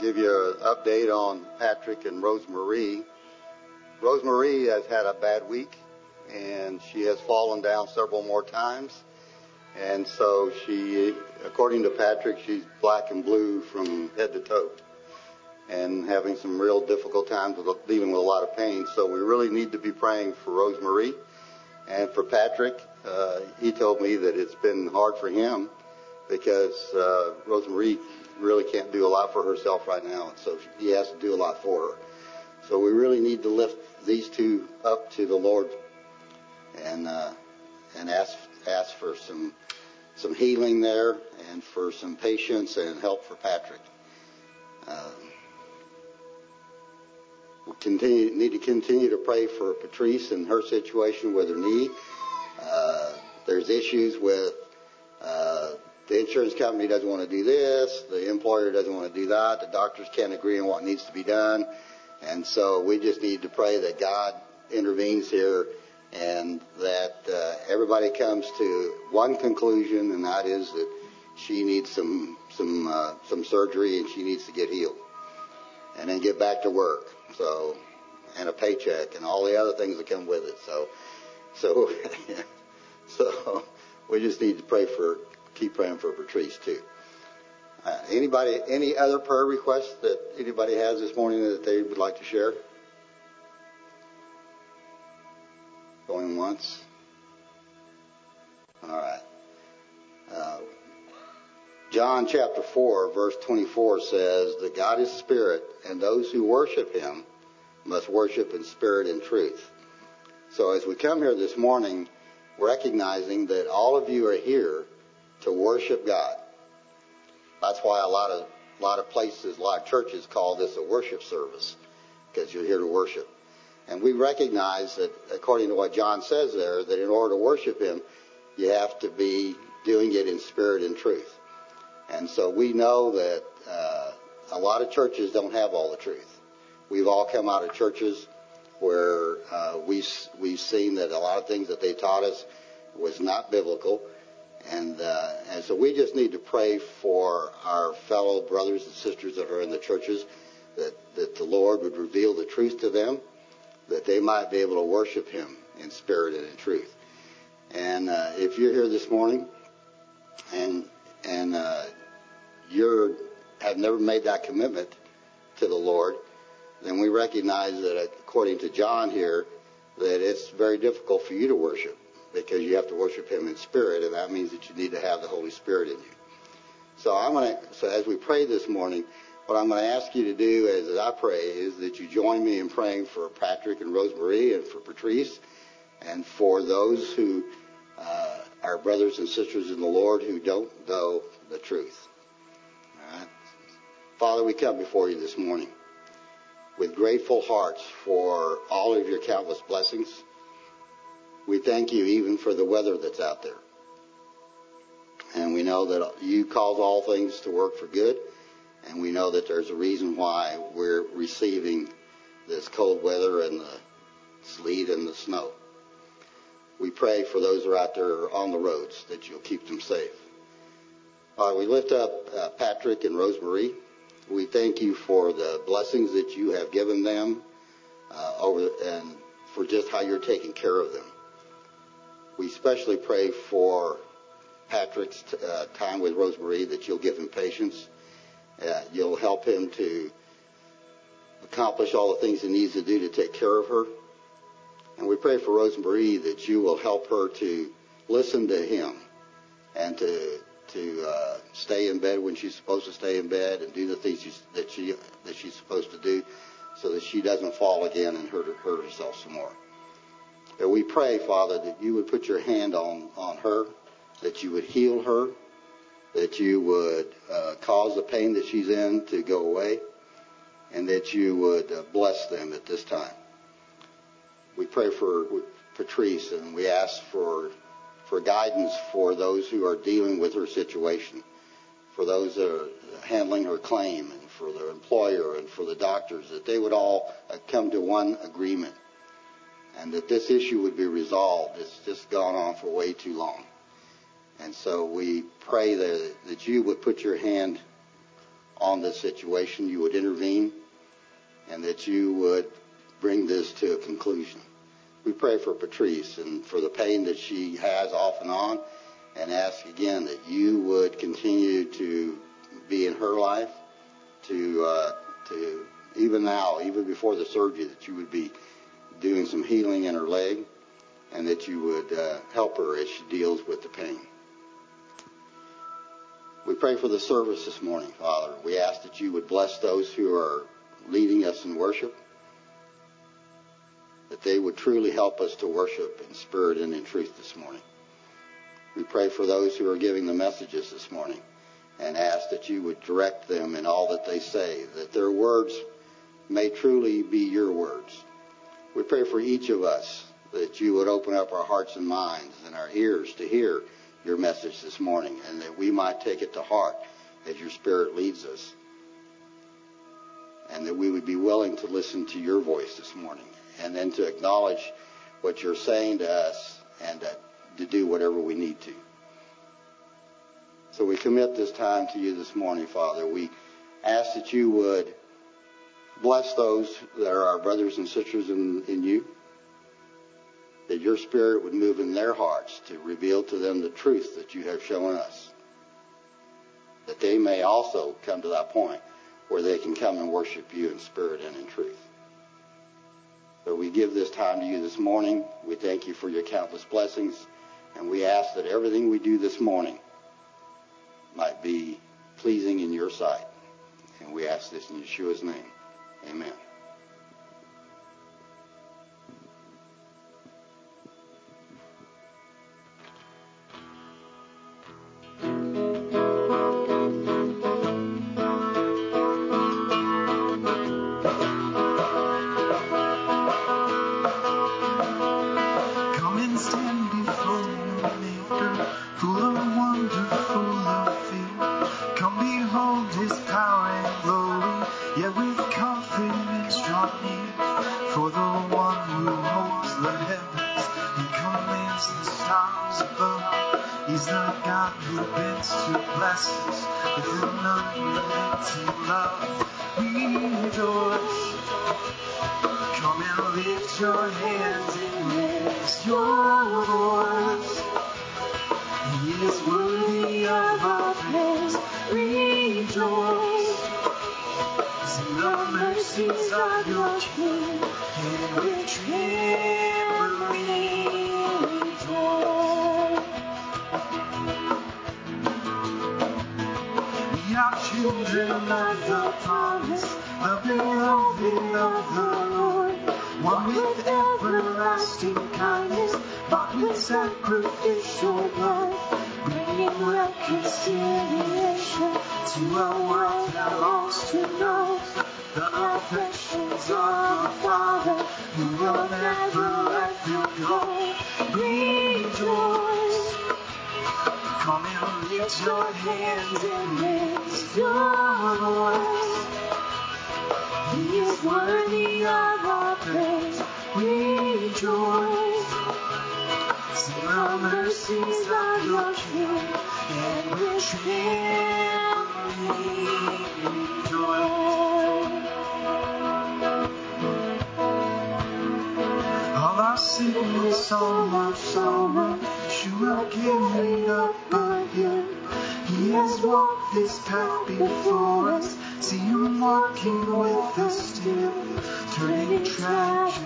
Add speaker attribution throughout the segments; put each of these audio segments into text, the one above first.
Speaker 1: give you an update on Patrick and Rosemarie. Rosemarie has had a bad week, and she has fallen down several more times. And so she, according to Patrick, she's black and blue from head to toe and having some real difficult times with dealing with a lot of pain. So we really need to be praying for Rosemarie and for Patrick. Uh, he told me that it's been hard for him because uh, Rosemarie really can't do a lot for herself right now, and so he has to do a lot for her. So we really need to lift these two up to the Lord and uh, and ask ask for some some healing there and for some patience and help for Patrick. Uh, we continue need to continue to pray for Patrice and her situation with her knee. Uh, there's issues with uh, the insurance company doesn't want to do this, the employer doesn't want to do that, the doctors can't agree on what needs to be done, and so we just need to pray that God intervenes here and that uh, everybody comes to one conclusion, and that is that she needs some some uh, some surgery and she needs to get healed, and then get back to work. So, and a paycheck and all the other things that come with it. So, so, so we just need to pray for keep praying for Patrice too. Uh, anybody, any other prayer requests that anybody has this morning that they would like to share? Going once. All right. Uh, John chapter 4, verse 24 says "The God is spirit, and those who worship him must worship in spirit and truth. So as we come here this morning, recognizing that all of you are here to worship God. That's why a lot of a lot of places, a lot of churches call this a worship service because you're here to worship. And we recognize that according to what John says there, that in order to worship him, you have to be doing it in spirit and truth. And so we know that uh, a lot of churches don't have all the truth. We've all come out of churches where uh, we we've seen that a lot of things that they taught us was not biblical, and uh, and so we just need to pray for our fellow brothers and sisters that are in the churches that that the Lord would reveal the truth to them, that they might be able to worship Him in spirit and in truth. And uh, if you're here this morning, and and uh, you have never made that commitment to the Lord, then we recognize that according to John here, that it's very difficult for you to worship because you have to worship Him in spirit, and that means that you need to have the Holy Spirit in you. So I'm going to, so as we pray this morning, what I'm going to ask you to do as I pray is that you join me in praying for Patrick and Rosemarie and for Patrice and for those who uh, are brothers and sisters in the Lord who don't know the truth. All right? Father, we come before you this morning with grateful hearts for all of your countless blessings. We thank you even for the weather that's out there. And we know that you cause all things to work for good. And we know that there's a reason why we're receiving this cold weather and the sleet and the snow. We pray for those who are out there on the roads that you'll keep them safe. We lift up uh, Patrick and Rosemarie. We thank you for the blessings that you have given them uh, over and for just how you're taking care of them. We especially pray for Patrick's uh, time with Rosemarie that you'll give him patience. Uh, you'll help him to accomplish all the things he needs to do to take care of her. And we pray for Rosemarie that you will help her to listen to him and to to uh, stay in bed when she's supposed to stay in bed and do the things she's, that she that she's supposed to do, so that she doesn't fall again and hurt hurt herself some more. We pray, Father, that you would put your hand on on her, that you would heal her, that you would uh, cause the pain that she's in to go away, and that you would uh, bless them at this time. We pray for Patrice, and we ask for for guidance for those who are dealing with her situation, for those that are handling her claim, and for their employer, and for the doctors, that they would all uh, come to one agreement, and that this issue would be resolved. It's just gone on for way too long. And so we pray that, that you would put your hand
Speaker 2: on this situation. You would intervene and that you would bring this to a conclusion. We pray for Patrice and for the pain that she has off and on and ask again that you would continue to be in her life, to, uh, to even now, even before the surgery, that you would be doing some healing in her leg and that you would uh, help her as she deals with the pain. We pray for the service this morning, Father. We ask that you would bless those who are leading us in worship, that they would truly help us to worship in spirit and in truth this morning. We pray for those who are giving the messages this morning and ask that you would direct them in all that they say, that their words may truly be your words. We pray for each of us that you would open up our hearts and minds and our ears to hear your message this morning and that we might take it to heart as your spirit leads us and that we would be willing to listen to your voice this morning and then to acknowledge what you're saying to us and to do whatever we need to. So we commit this time to you this morning, Father. We ask that you would bless those that are our brothers and sisters in, in you, that your spirit would move in their hearts to reveal to them the truth that you have shown us, that they may also come to that point where they can come and worship you in spirit and in truth. So we give this time to you this morning. We thank you for your countless blessings, and we ask that everything we do this morning might be pleasing in your sight. And we ask this in Yeshua's name. Amen.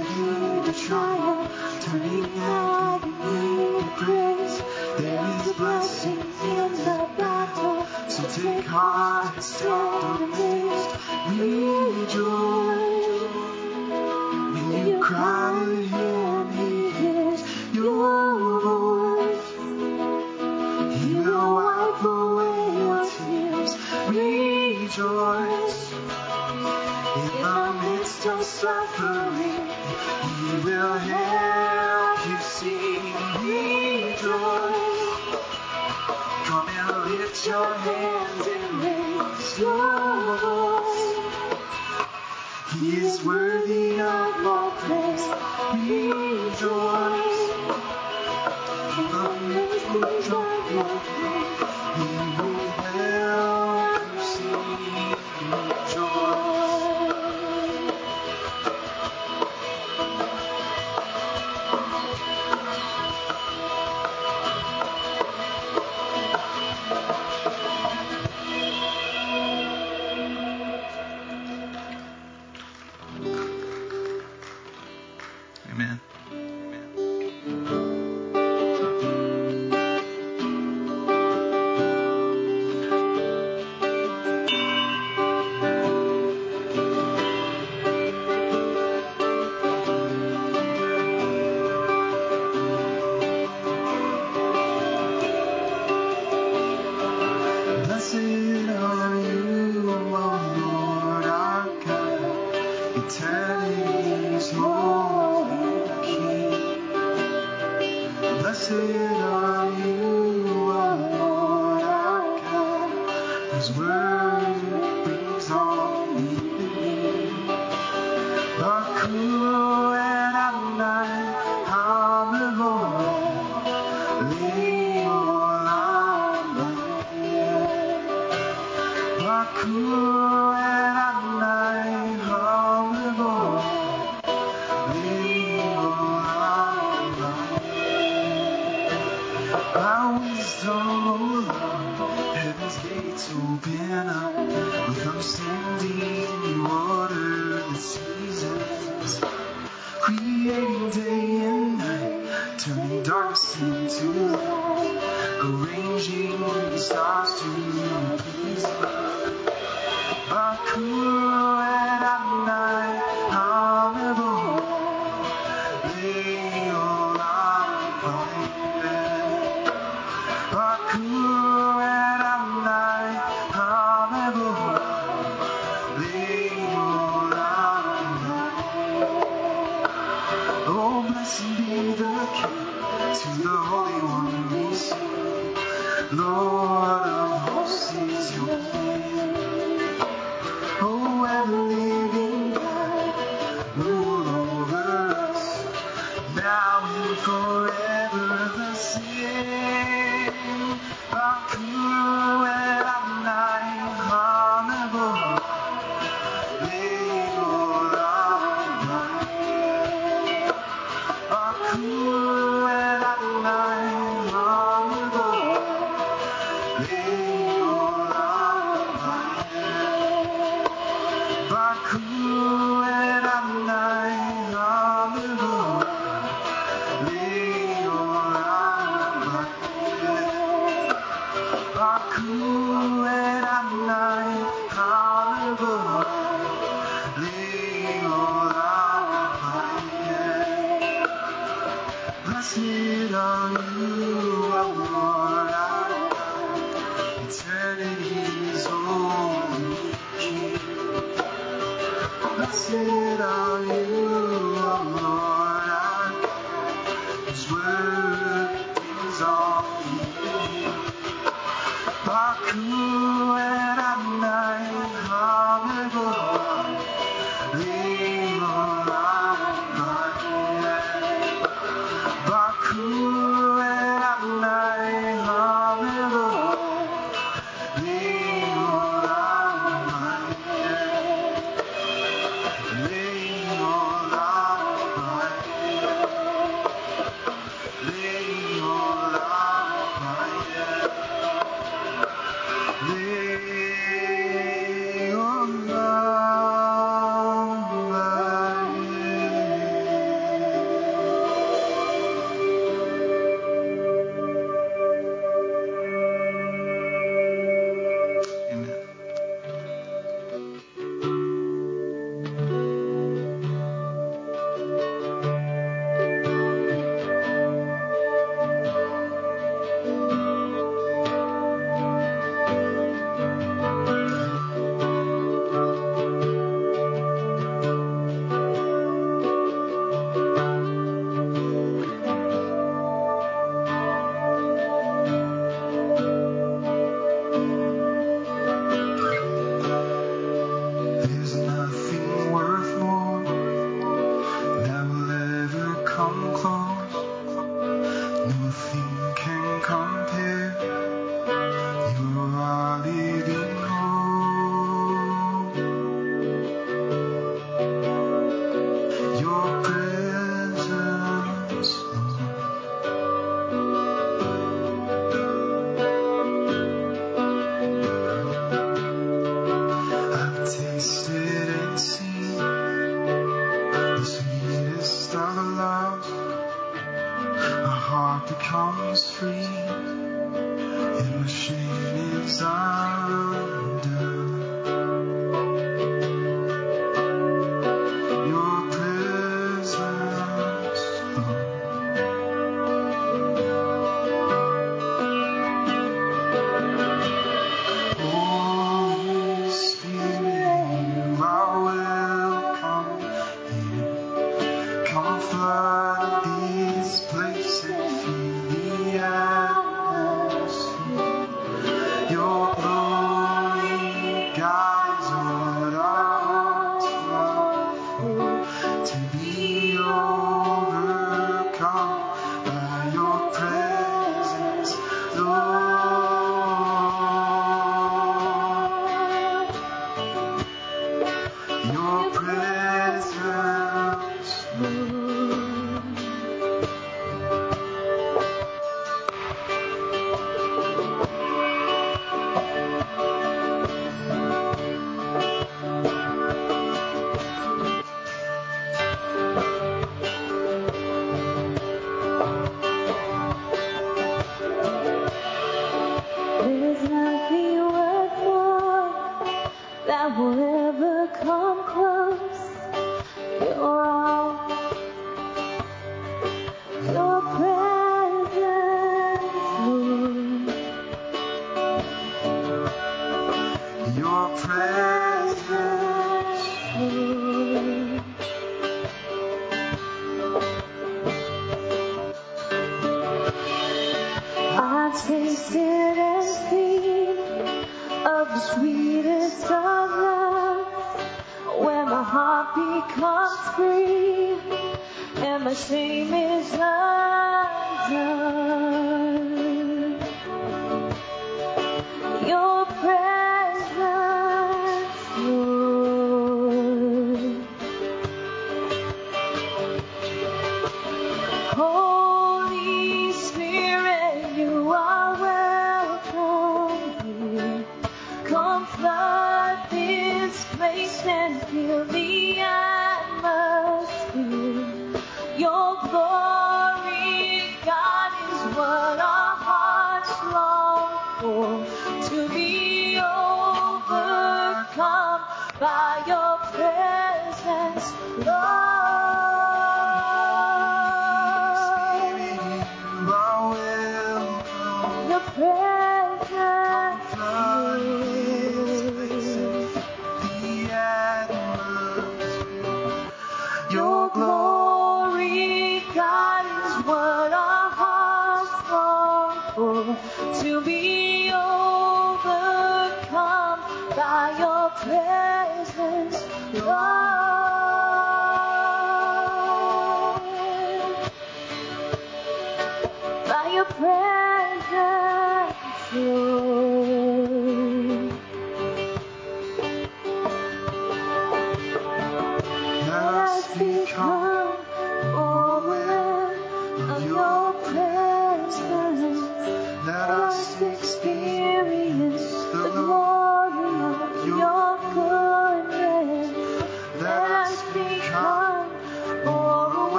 Speaker 2: need a trial, turning out need grace. There is blessing in the battle, so take heart and stand amazed. Rejoice when you cry to Him, He hears your voice.
Speaker 3: He will wipe away your tears. Rejoice in the midst of suffering will help you see me joy. Come and lift your
Speaker 4: hands and raise
Speaker 3: your voice. He is worthy of
Speaker 4: all praise. Rejoice. Come and praise The Lord of hosts is your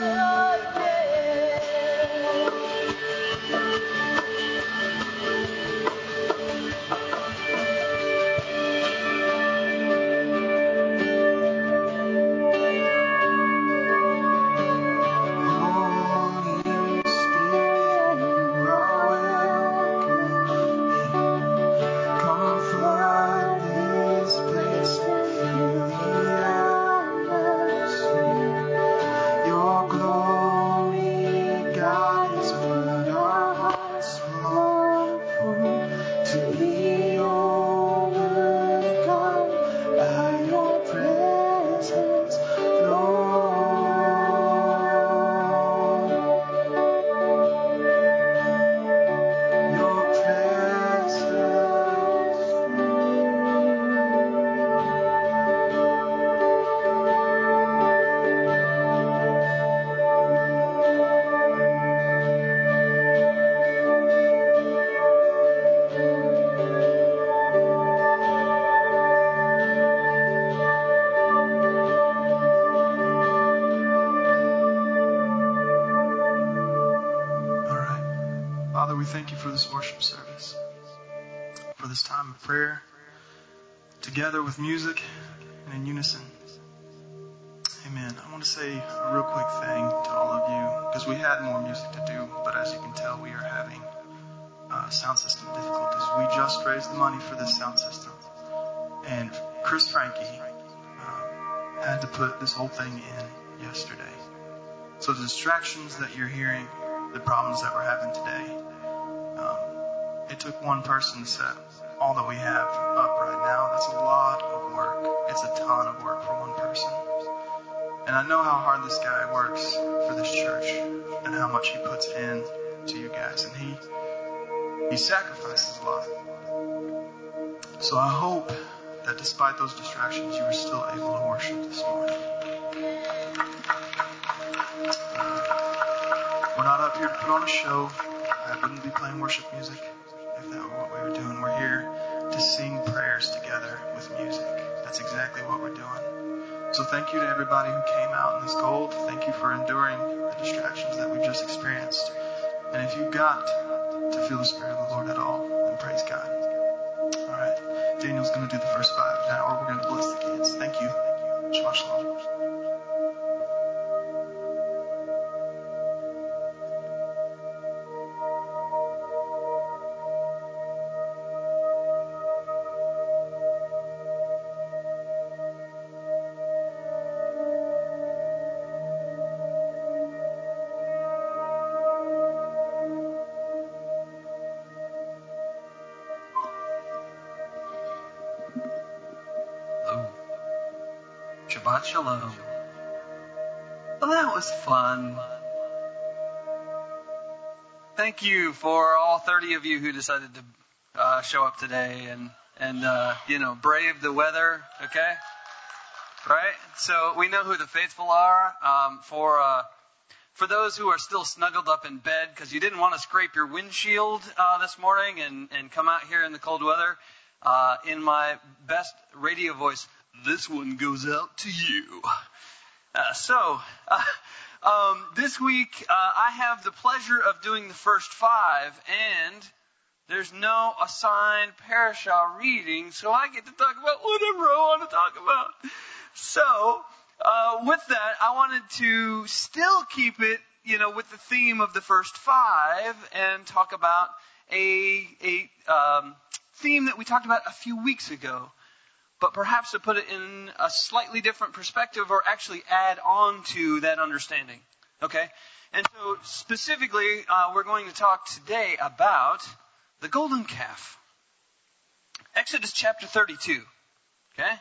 Speaker 4: Mm-hmm. Time of prayer, together with music and in unison. Amen. I want to say a real quick thing to all of you because we had more music to do, but as you can tell, we are having uh,
Speaker 5: sound system difficulties. We just raised the money for this sound system. And Chris Franke uh, had to put this whole thing in yesterday. So the distractions that you're hearing, the problems that we're having today, um, it took one person to set all that we have up right now. That's a lot of work. It's a ton of work for one person. And I know how hard this guy works for this church and how much he puts in to you guys. And he he sacrifices a lot. So I hope that despite those distractions, you were still able to worship this morning. We're not up here to put on a show. I wouldn't be playing worship music if that were what we were doing. We're here sing prayers together with music. That's exactly what we're doing. So thank you to everybody who came out in this gold. Thank you for enduring the distractions that we've just experienced. And if you got to feel the Spirit of the Lord at all, then praise God. All right. Daniel's going to do the first five now, or we're going to bless the kids. Thank you. Shabbat shalom.
Speaker 6: 30 of you who decided to uh, show up today and, and uh, you know, brave the weather, okay? Right? So we know who the faithful are. Um, for, uh, for those who are still snuggled up in bed because you didn't want to scrape your windshield uh, this morning and, and come out here in the cold weather, uh, in my best radio voice, this one goes out to you. Uh, so, uh, um, this week uh, I have the pleasure of doing the first five, and there's no assigned parashah reading, so I get to talk about whatever I want to talk about. So, uh, with that, I wanted to still keep it, you know, with the theme of the first five, and talk about a a um, theme that we talked about a few weeks ago but perhaps to put it in a slightly different perspective or actually add on to that understanding. Okay? And so specifically, uh, we're going to talk today about the golden calf. Exodus chapter 32. Okay?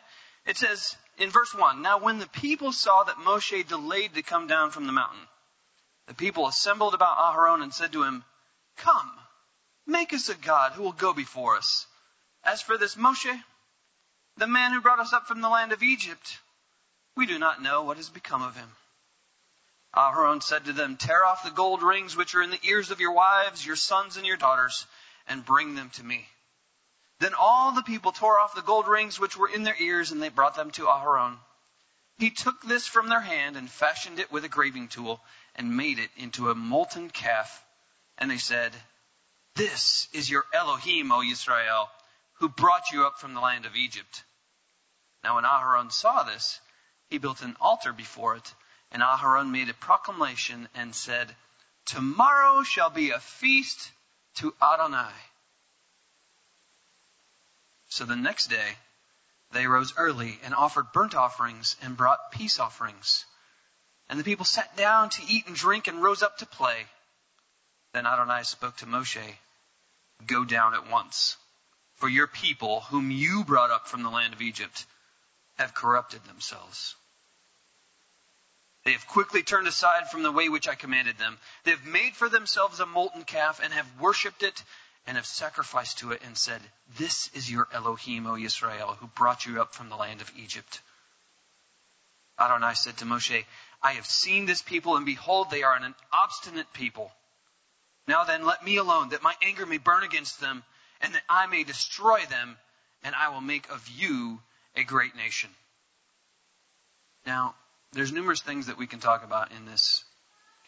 Speaker 6: It says in verse 1, Now when the people saw that Moshe delayed to come down from the mountain, the people assembled about Aharon and said to him, Come, make us a God who will go before us. As for this Moshe, the man who brought us up from the land of Egypt, we do not know what has become of him. Aharon said to them, Tear off the gold rings which are in the ears of your wives, your sons, and your daughters, and bring them to me. Then all the people tore off the gold rings which were in their ears, and they brought them to Aharon. He took this from their hand and fashioned it with a graving tool and made it into a molten calf. And they said, This is your Elohim, O Israel, who brought you up from the land of Egypt. Now when Aharon saw this, he built an altar before it, and Aharon made a proclamation and said, Tomorrow shall be a feast to Adonai. So the next day, they rose early and offered burnt offerings and brought peace offerings. And the people sat down to eat and drink and rose up to play. Then Adonai spoke to Moshe, Go down at once, for your people, whom you brought up from the land of Egypt, have corrupted themselves. They have quickly turned aside from the way which I commanded them. They have made for themselves a molten calf and have worshipped it and have sacrificed to it and said, This is your Elohim, O Israel, who brought you up from the land of Egypt. Adonai said to Moshe, I have seen this people, and behold, they are an obstinate people. Now then, let me alone, that my anger may burn against them, and that I may destroy them, and I will make of you a great nation. Now, there's numerous things that we can talk about in this.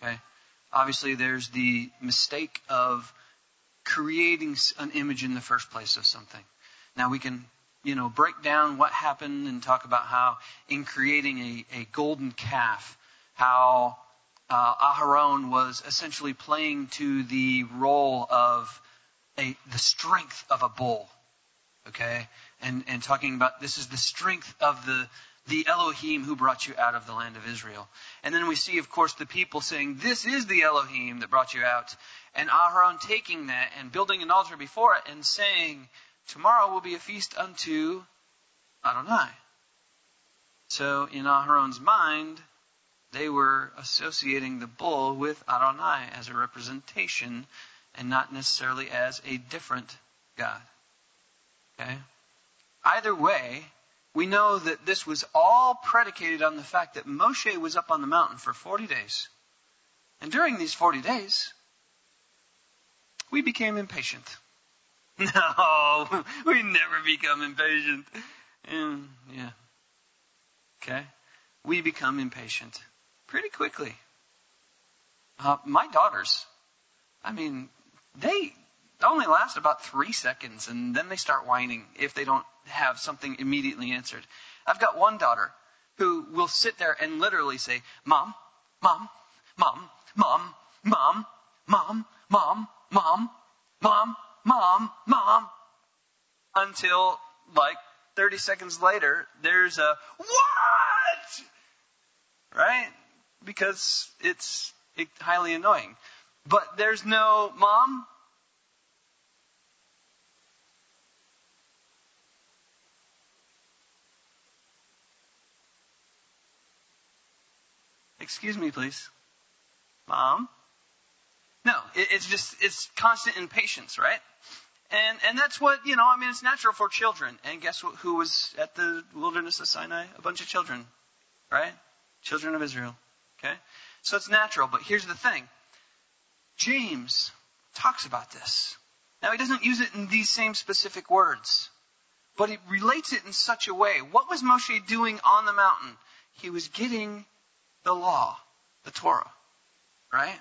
Speaker 6: Okay? Obviously, there's the mistake of creating an image in the first place of something. Now, we can, you know, break down what happened and talk about how, in creating a, a golden calf, how uh, Aharon was essentially playing to the role of a, the strength of a bull. Okay? And, and talking about this is the strength of the, the Elohim who brought you out of the land of Israel. And then we see, of course, the people saying, This is the Elohim that brought you out. And Aharon taking that and building an altar before it and saying, Tomorrow will be a feast unto Adonai. So in Aharon's mind, they were associating the bull with Adonai as a representation and not necessarily as a different God. Okay? Either way, we know that this was all predicated on the fact that Moshe was up on the mountain for 40 days. And during these 40 days, we became impatient. No, we never become impatient. And, yeah. Okay? We become impatient pretty quickly. Uh, my daughters, I mean, they only last about three seconds and then they start whining if they don't have something immediately answered. I've got one daughter who will sit there and literally say, Mom, Mom, Mom, Mom, Mom, Mom, Mom, Mom, Mom, Mom, Mom, until like 30 seconds later, there's a what? Right? Because it's highly annoying. But there's no mom. Excuse me, please. Mom? No, it's just, it's constant impatience, right? And, and that's what, you know, I mean, it's natural for children. And guess what, who was at the wilderness of Sinai? A bunch of children, right? Children of Israel. Okay? So it's natural. But here's the thing James talks about this. Now, he doesn't use it in these same specific words, but he relates it in such a way. What was Moshe doing on the mountain? He was getting the law, the Torah, right?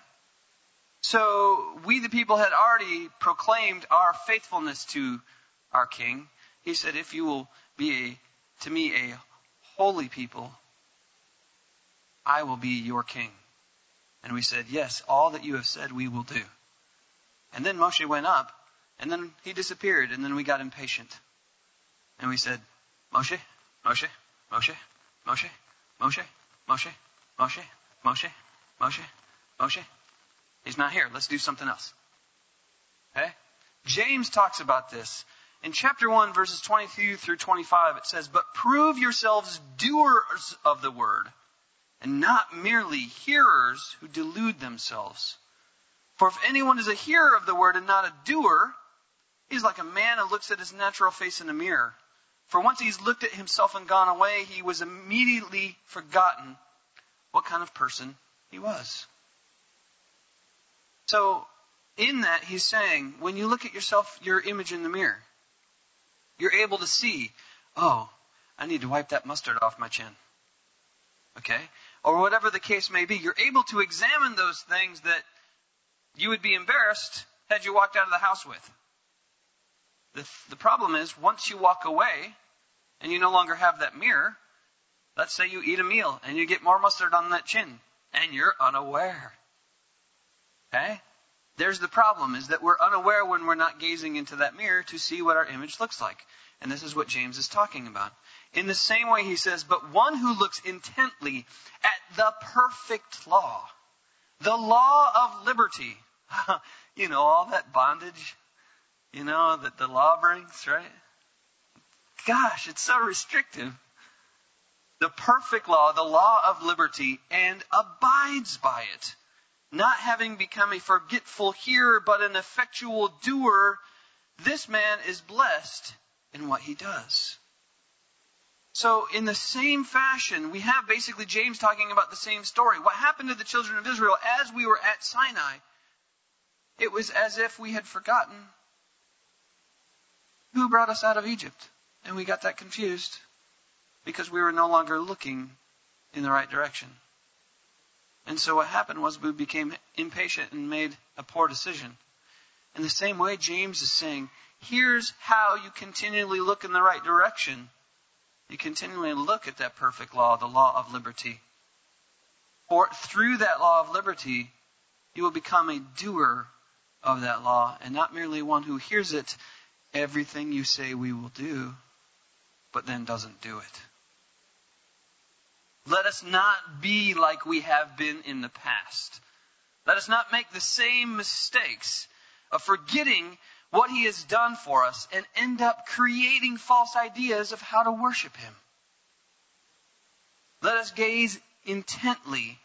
Speaker 6: So we, the people, had already proclaimed our faithfulness to our king. He said, If you will be a, to me a holy people, I will be your king. And we said, Yes, all that you have said we will do. And then Moshe went up, and then he disappeared, and then we got impatient. And we said, Moshe, Moshe, Moshe, Moshe, Moshe, Moshe, Moshe, Moshe, Moshe, Moshe. He's not here. Let's do something else. Okay? James talks about this. In chapter 1, verses 22 through 25, it says, But prove yourselves doers of the word, and not merely hearers who delude themselves. For if anyone is a hearer of the word and not a doer, he's like a man who looks at his natural face in a mirror. For once he's looked at himself and gone away, he was immediately forgotten what kind of person he was. So, in that, he's saying, when you look at yourself, your image in the mirror, you're able to see, oh, I need to wipe that mustard off my chin. Okay? or whatever the case may be, you're able to examine those things that you would be embarrassed had you walked out of the house with. The, the problem is, once you walk away and you no longer have that mirror, let's say you eat a meal and you get more mustard on that chin and you're unaware. Okay? There's the problem is that we're unaware when we're not gazing into that mirror to see what our image looks like. And this is what James is talking about. In the same way, he says, but one who looks intently at the perfect law, the law of liberty. you know, all that bondage, you know, that the law brings, right? Gosh, it's so restrictive. The perfect law, the law of liberty, and abides by it, not having become a forgetful hearer, but an effectual doer, this man is blessed in what he does. So, in the same fashion, we have basically James talking about the same story. What happened to the children of Israel as we were at Sinai? It was as if we had forgotten who brought us out of Egypt. And we got that confused because we were no longer looking in the right direction. And so what happened was we became impatient and made a poor decision. In the same way, James is saying, here's how you continually look in the right direction you continually look at that perfect law, the law of liberty. For through that law of liberty, you will become a doer of that law, and not merely one who hears it, everything you say we will do, but then doesn't do it. Let us not be like we have been in the past. Let us not make the same mistakes of forgetting what He has done for us and end up creating false ideas of how to worship Him. Let us gaze intently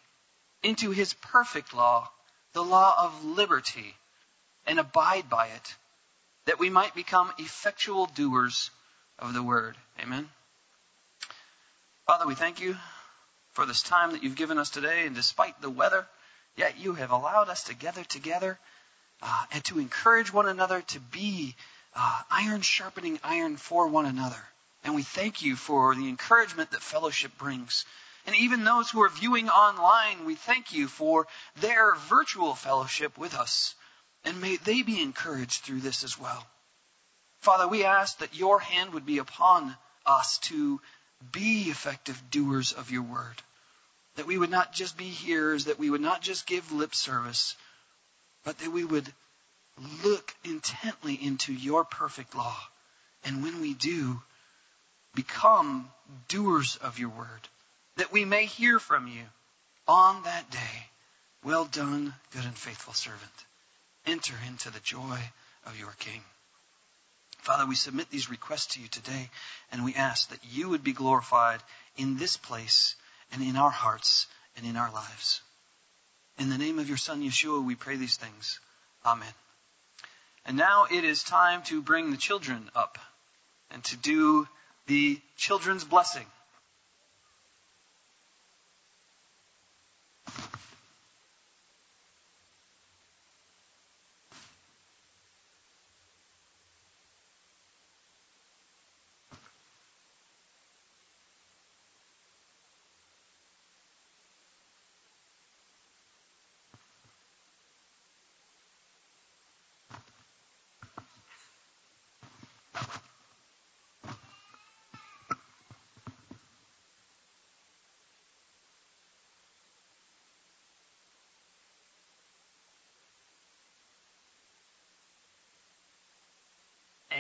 Speaker 6: into His perfect law, the law of liberty, and abide by it, that we might become effectual doers of the word. Amen. Father, we thank you for this time that you've given us today, and despite the weather, yet you have allowed us to gather together uh, and to encourage one another to be uh, iron sharpening iron for one another. And we thank you for the encouragement that fellowship brings. And even those who are viewing online, we thank you for their virtual fellowship with us. And may they be encouraged through this as well. Father, we ask that your hand would be upon us to be effective doers of your word. That we would not just be hearers, that we would not just give lip service, but that we would look intently into your perfect law. And when we do, become doers of your word, that we may hear from you on that day. Well done, good and faithful servant. Enter into the joy of your King. Father, we submit these requests to you today, and we ask that you would be glorified in this place and in our hearts and in our lives. In the name of your Son, Yeshua, we pray these things. Amen. And now it is time to bring the children up and to do the children's blessing.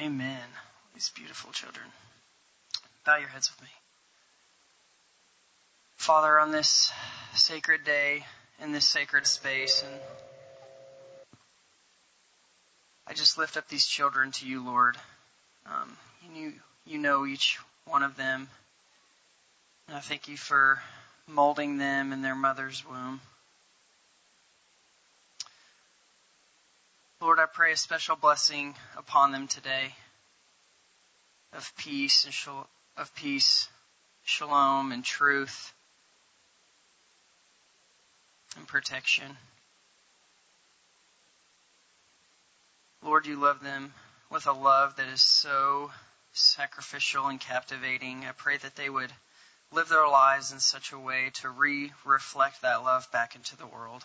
Speaker 6: Amen. These beautiful children. Bow your heads with me. Father, on this sacred day, in this sacred space, and I just lift up these children to you, Lord. Um, you, knew, you know each one of them. And I thank you for molding them in their mother's womb. Lord, I pray a special blessing upon them today of peace and shal- of peace, shalom and truth and protection. Lord, you love them with a love that is so sacrificial and captivating. I pray that they would live their lives in such a way to re reflect that love back into the world.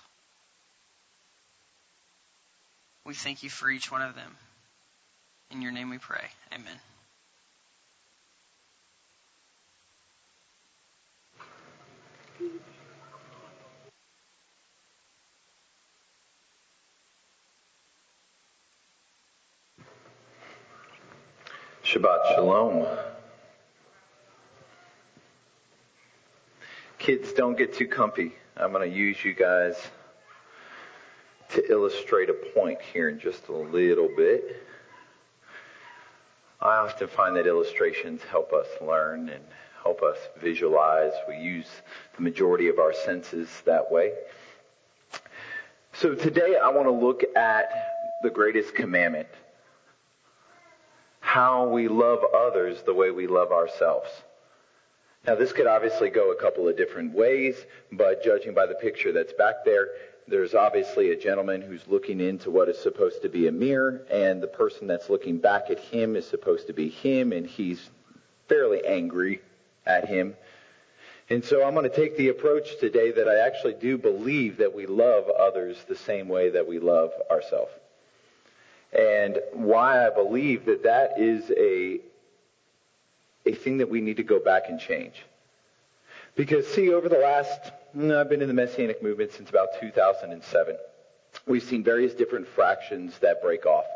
Speaker 6: We thank you for each one of them. In your name we pray. Amen.
Speaker 7: Shabbat Shalom. Kids, don't get too comfy. I'm going to use you guys to illustrate a point here in just a little bit. I often find that illustrations help us learn and help us visualize. We use the majority of our senses that way. So today I want to look at the greatest commandment. How we love others the way we love ourselves. Now this could obviously go a couple of different ways, but judging by the picture that's back there, there's obviously a gentleman who's looking into what is supposed to be a mirror, and the person that's looking back at him is supposed to be him, and he's fairly angry at him. And so I'm going to take the approach today that I actually do believe that we love others the same way that we love ourselves. And why I believe that that is a, a thing that we need to go back and change. Because see, over the last, I've been in the Messianic movement since about 2007. we've seen various different fractions that break off.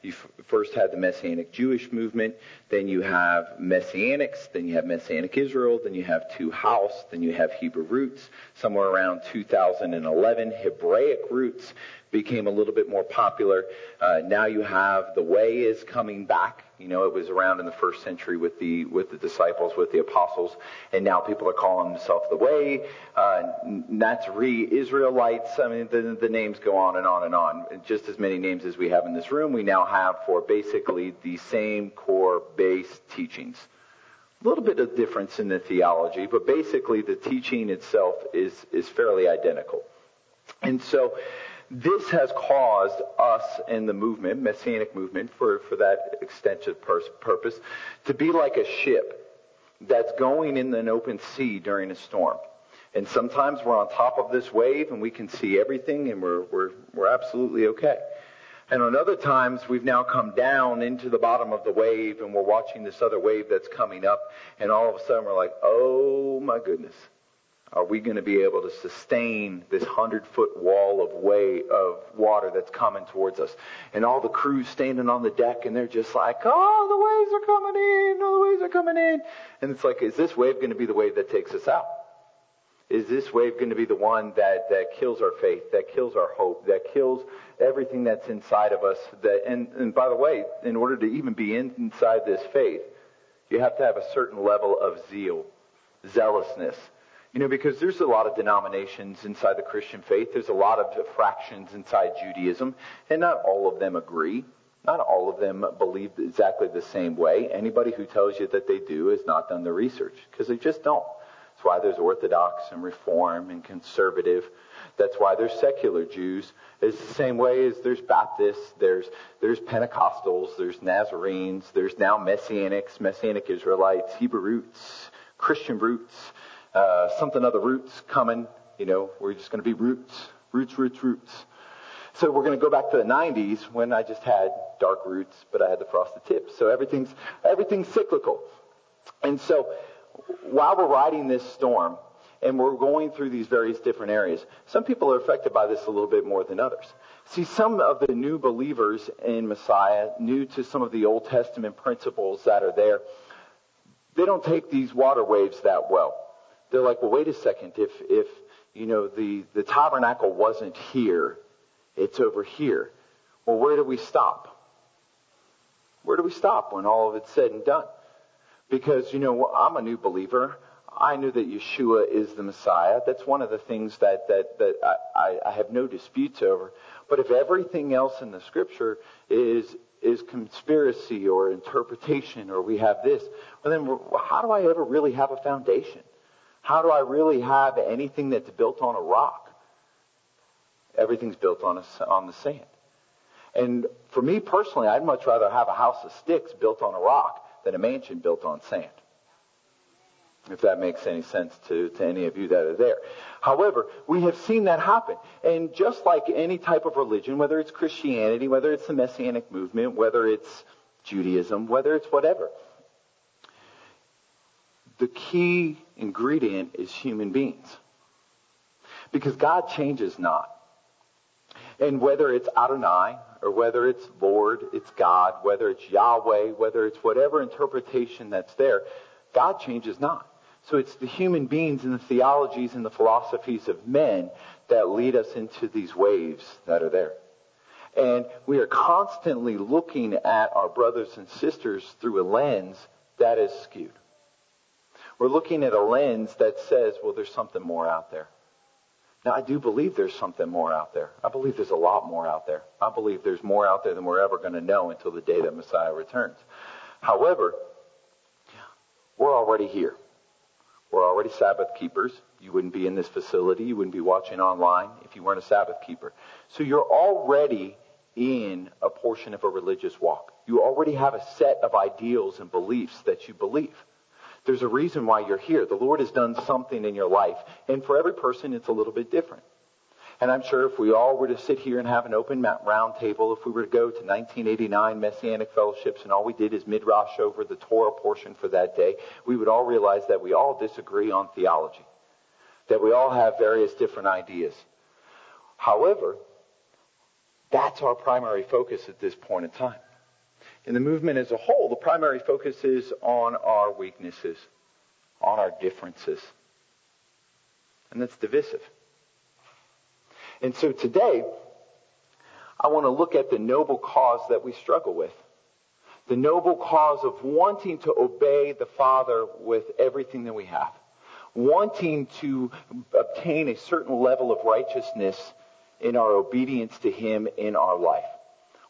Speaker 7: You first had the Messianic Jewish movement, then you have Messianics, then you have Messianic Israel, then you have Two House, then you have Hebrew Roots. Somewhere around 2011, Hebraic Roots became a little bit more popular. Uh, now you have the Way is coming back. You know, it was around in the first century with the with the disciples, with the apostles, and now people are calling themselves the Way. Uh, Nazarene Israelites. I mean, the, the names go on and on and on. Just as many names as we have in this room, we now have for basically the same core base teachings. A little bit of difference in the theology, but basically the teaching itself is is fairly identical. And so this has caused us in the movement, messianic movement, for, for that extensive purpose, to be like a ship that's going in an open sea during a storm. And sometimes we're on top of this wave and we can see everything and we're, we're, we're absolutely okay. And on other times, we've now come down into the bottom of the wave and we're watching this other wave that's coming up and all of a sudden we're like, oh my goodness, are we going to be able to sustain this hundred foot wall of way of water that's coming towards us? And all the crews standing on the deck and they're just like, oh, the waves are coming in, oh, the waves are coming in. And it's like, is this wave going to be the wave that takes us out? Is this wave going to be the one that, that kills our faith, that kills our hope, that kills everything that's inside of us? That, and, and by the way, in order to even be in, inside this faith, you have to have a certain level of zeal, zealousness you know, because there's a lot of denominations inside the Christian faith. There's a lot of fractions inside Judaism, and not all of them agree. Not all of them believe exactly the same way. Anybody who tells you that they do has not done the research, because they just don't. That's why there's Orthodox and Reform and Conservative. That's why there's secular Jews. It's the same way as there's Baptists, there's, there's Pentecostals, there's Nazarenes, there's now Messianics, Messianic Israelites, Hebrew roots, Christian roots uh, something other roots coming. You know, we're just going to be roots, roots, roots, roots. So we're going to go back to the 90s when I just had dark roots, but I had the frosted tips. So everything's everything's cyclical. And so while we're riding this storm and we're going through these various different areas, some people are affected by this a little bit more than others. See, some of the new believers in Messiah, new to some of the Old Testament principles that are there, they don't take these water waves that well they're like, well, wait a second. If, if, you know, the, the tabernacle wasn't here, it's over here. Well, where do we stop? Where do we stop when all of it's said and done? Because, you know, I'm a new believer. I knew that Yeshua is the Messiah. That's one of the things that, that, that I, I have no disputes over. But if everything else in the scripture is, is conspiracy or interpretation or we have this, well then how do I ever really have a foundation? How do I really have anything that's built on a rock? Everything's built on, a, on the sand. And for me personally, I'd much rather have a house of sticks built on a rock than a mansion built on sand. If that makes any sense to, to any of you that are there. However, we have seen that happen. And just like any type of religion, whether it's Christianity, whether it's the Messianic movement, whether it's Judaism, whether it's whatever, the key ingredient is human beings. Because God changes not. And whether it's Adonai, or whether it's Lord, it's God, whether it's Yahweh, whether it's whatever interpretation that's there, God changes not. So it's the human beings and the theologies and the philosophies of men that lead us into these waves that are there. And we are constantly looking at our brothers and sisters through a lens that is skewed. We're looking at a lens that says, well, there's something more out there. Now, I do believe there's something more out there. I believe there's a lot more out there. I believe there's more out there than we're ever going to know until the day that Messiah returns. However, we're already here. We're already Sabbath keepers. You wouldn't be in this facility. You wouldn't be watching online if you weren't a Sabbath keeper. So you're already in a portion of a religious walk. You already have a set of ideals and beliefs that you believe. There's a reason why you're here. The Lord has done something in your life. And for every person, it's a little bit different. And I'm sure if we all were to sit here and have an open round table, if we were to go to 1989 Messianic Fellowships and all we did is midrash over the Torah portion for that day, we would all realize that we all disagree on theology. That we all have various different ideas. However, That's our primary focus at this point in time. In the movement as a whole, the primary focus is on our weaknesses, on our differences. And that's divisive. And so today, I want to look at the noble cause that we struggle with. The noble cause of wanting to obey the Father with everything that we have. Wanting to obtain a certain level of righteousness in our obedience to Him in our life.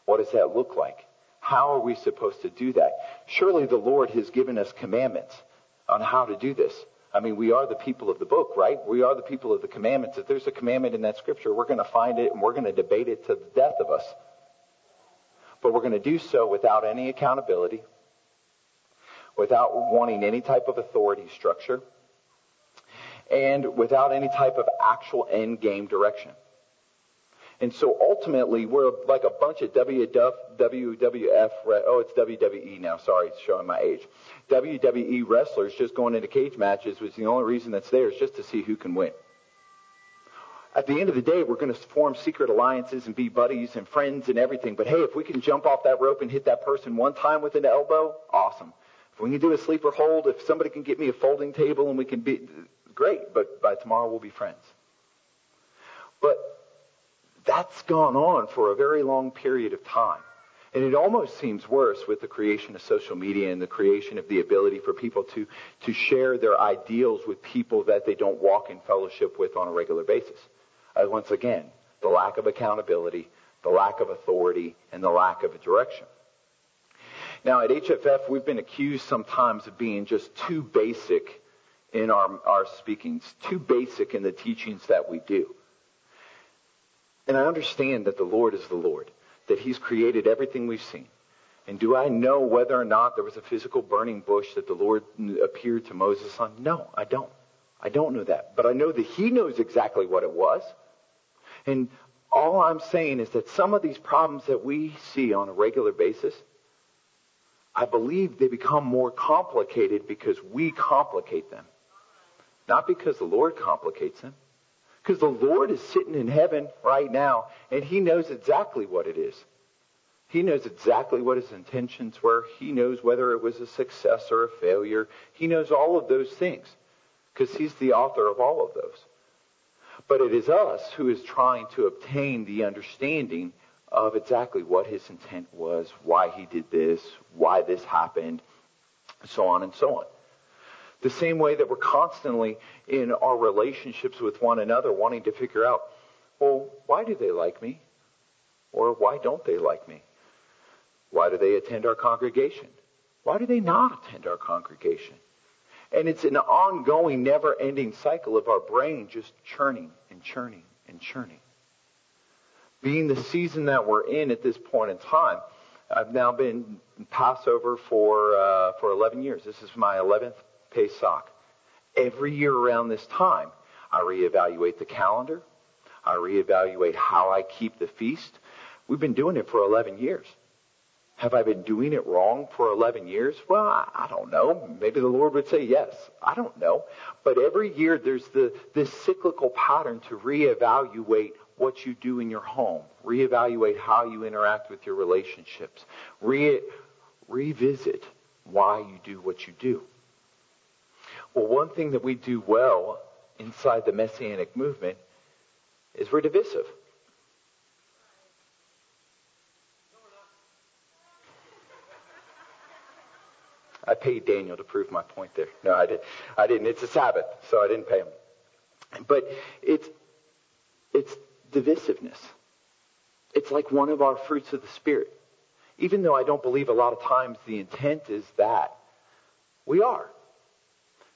Speaker 7: What does that look like? How are we supposed to do that? Surely the Lord has given us commandments on how to do this. I mean, we are the people of the book, right? We are the people of the commandments. If there's a commandment in that scripture, we're going to find it and we're going to debate it to the death of us. But we're going to do so without any accountability, without wanting any type of authority structure, and without any type of actual end game direction. And so ultimately, we're like a bunch of WWF, oh, it's WWE now, sorry, it's showing my age. WWE wrestlers just going into cage matches was the only reason that's there is just to see who can win. At the end of the day, we're going to form secret alliances and be buddies and friends and everything. But hey, if we can jump off that rope and hit that person one time with an elbow, awesome. If we can do a sleeper hold, if somebody can get me a folding table and we can be, great. But by tomorrow we'll be friends. But that's gone on for a very long period of time. And it almost seems worse with the creation of social media and the creation of the ability for people to, to share their ideals with people that they don't walk in fellowship with on a regular basis. Uh, once again, the lack of accountability, the lack of authority, and the lack of a direction. Now at HFF, we've been accused sometimes of being just too basic in our, our speakings, too basic in the teachings that we do. And I understand that the Lord is the Lord, that He's created everything we've seen. And do I know whether or not there was a physical burning bush that the Lord appeared to Moses on? No, I don't. I don't know that. But I know that He knows exactly what it was. And all I'm saying is that some of these problems that we see on a regular basis, I believe they become more complicated because we complicate them. Not because the Lord complicates them. Because the Lord is sitting in heaven right now, and He knows exactly what it is. He knows exactly what His intentions were. He knows whether it was a success or a failure. He knows all of those things, because He's the author of all of those. But it is us who is trying to obtain the understanding of exactly what His intent was, why He did this, why this happened, so on and so on. The same way that we're constantly in our relationships with one another wanting to figure out, well, why do they like me? Or why don't they like me? Why do they attend our congregation? Why do they not attend our congregation? And it's an ongoing, never ending cycle of our brain just churning and churning and churning. Being the season that we're in at this point in time, I've now been Passover for uh, for 11 years. This is my 11th Pesach. Every year around this time, I reevaluate the calendar. I reevaluate how I keep the feast. We've been doing it for 11 years. Have I been doing it wrong for 11 years? Well, I don't know. Maybe the Lord would say yes. I don't know. But every year there's the, this cyclical pattern to reevaluate what you do in your home, reevaluate how you interact with your relationships, re- revisit why you do what you do. Well, one thing that we do well inside the Messianic movement is we're divisive. I paid Daniel to prove my point there. No, I did. I didn't. It's a Sabbath, so I didn't pay him. But it's it's divisiveness. It's like one of our fruits of the spirit. Even though I don't believe a lot of times the intent is that, we are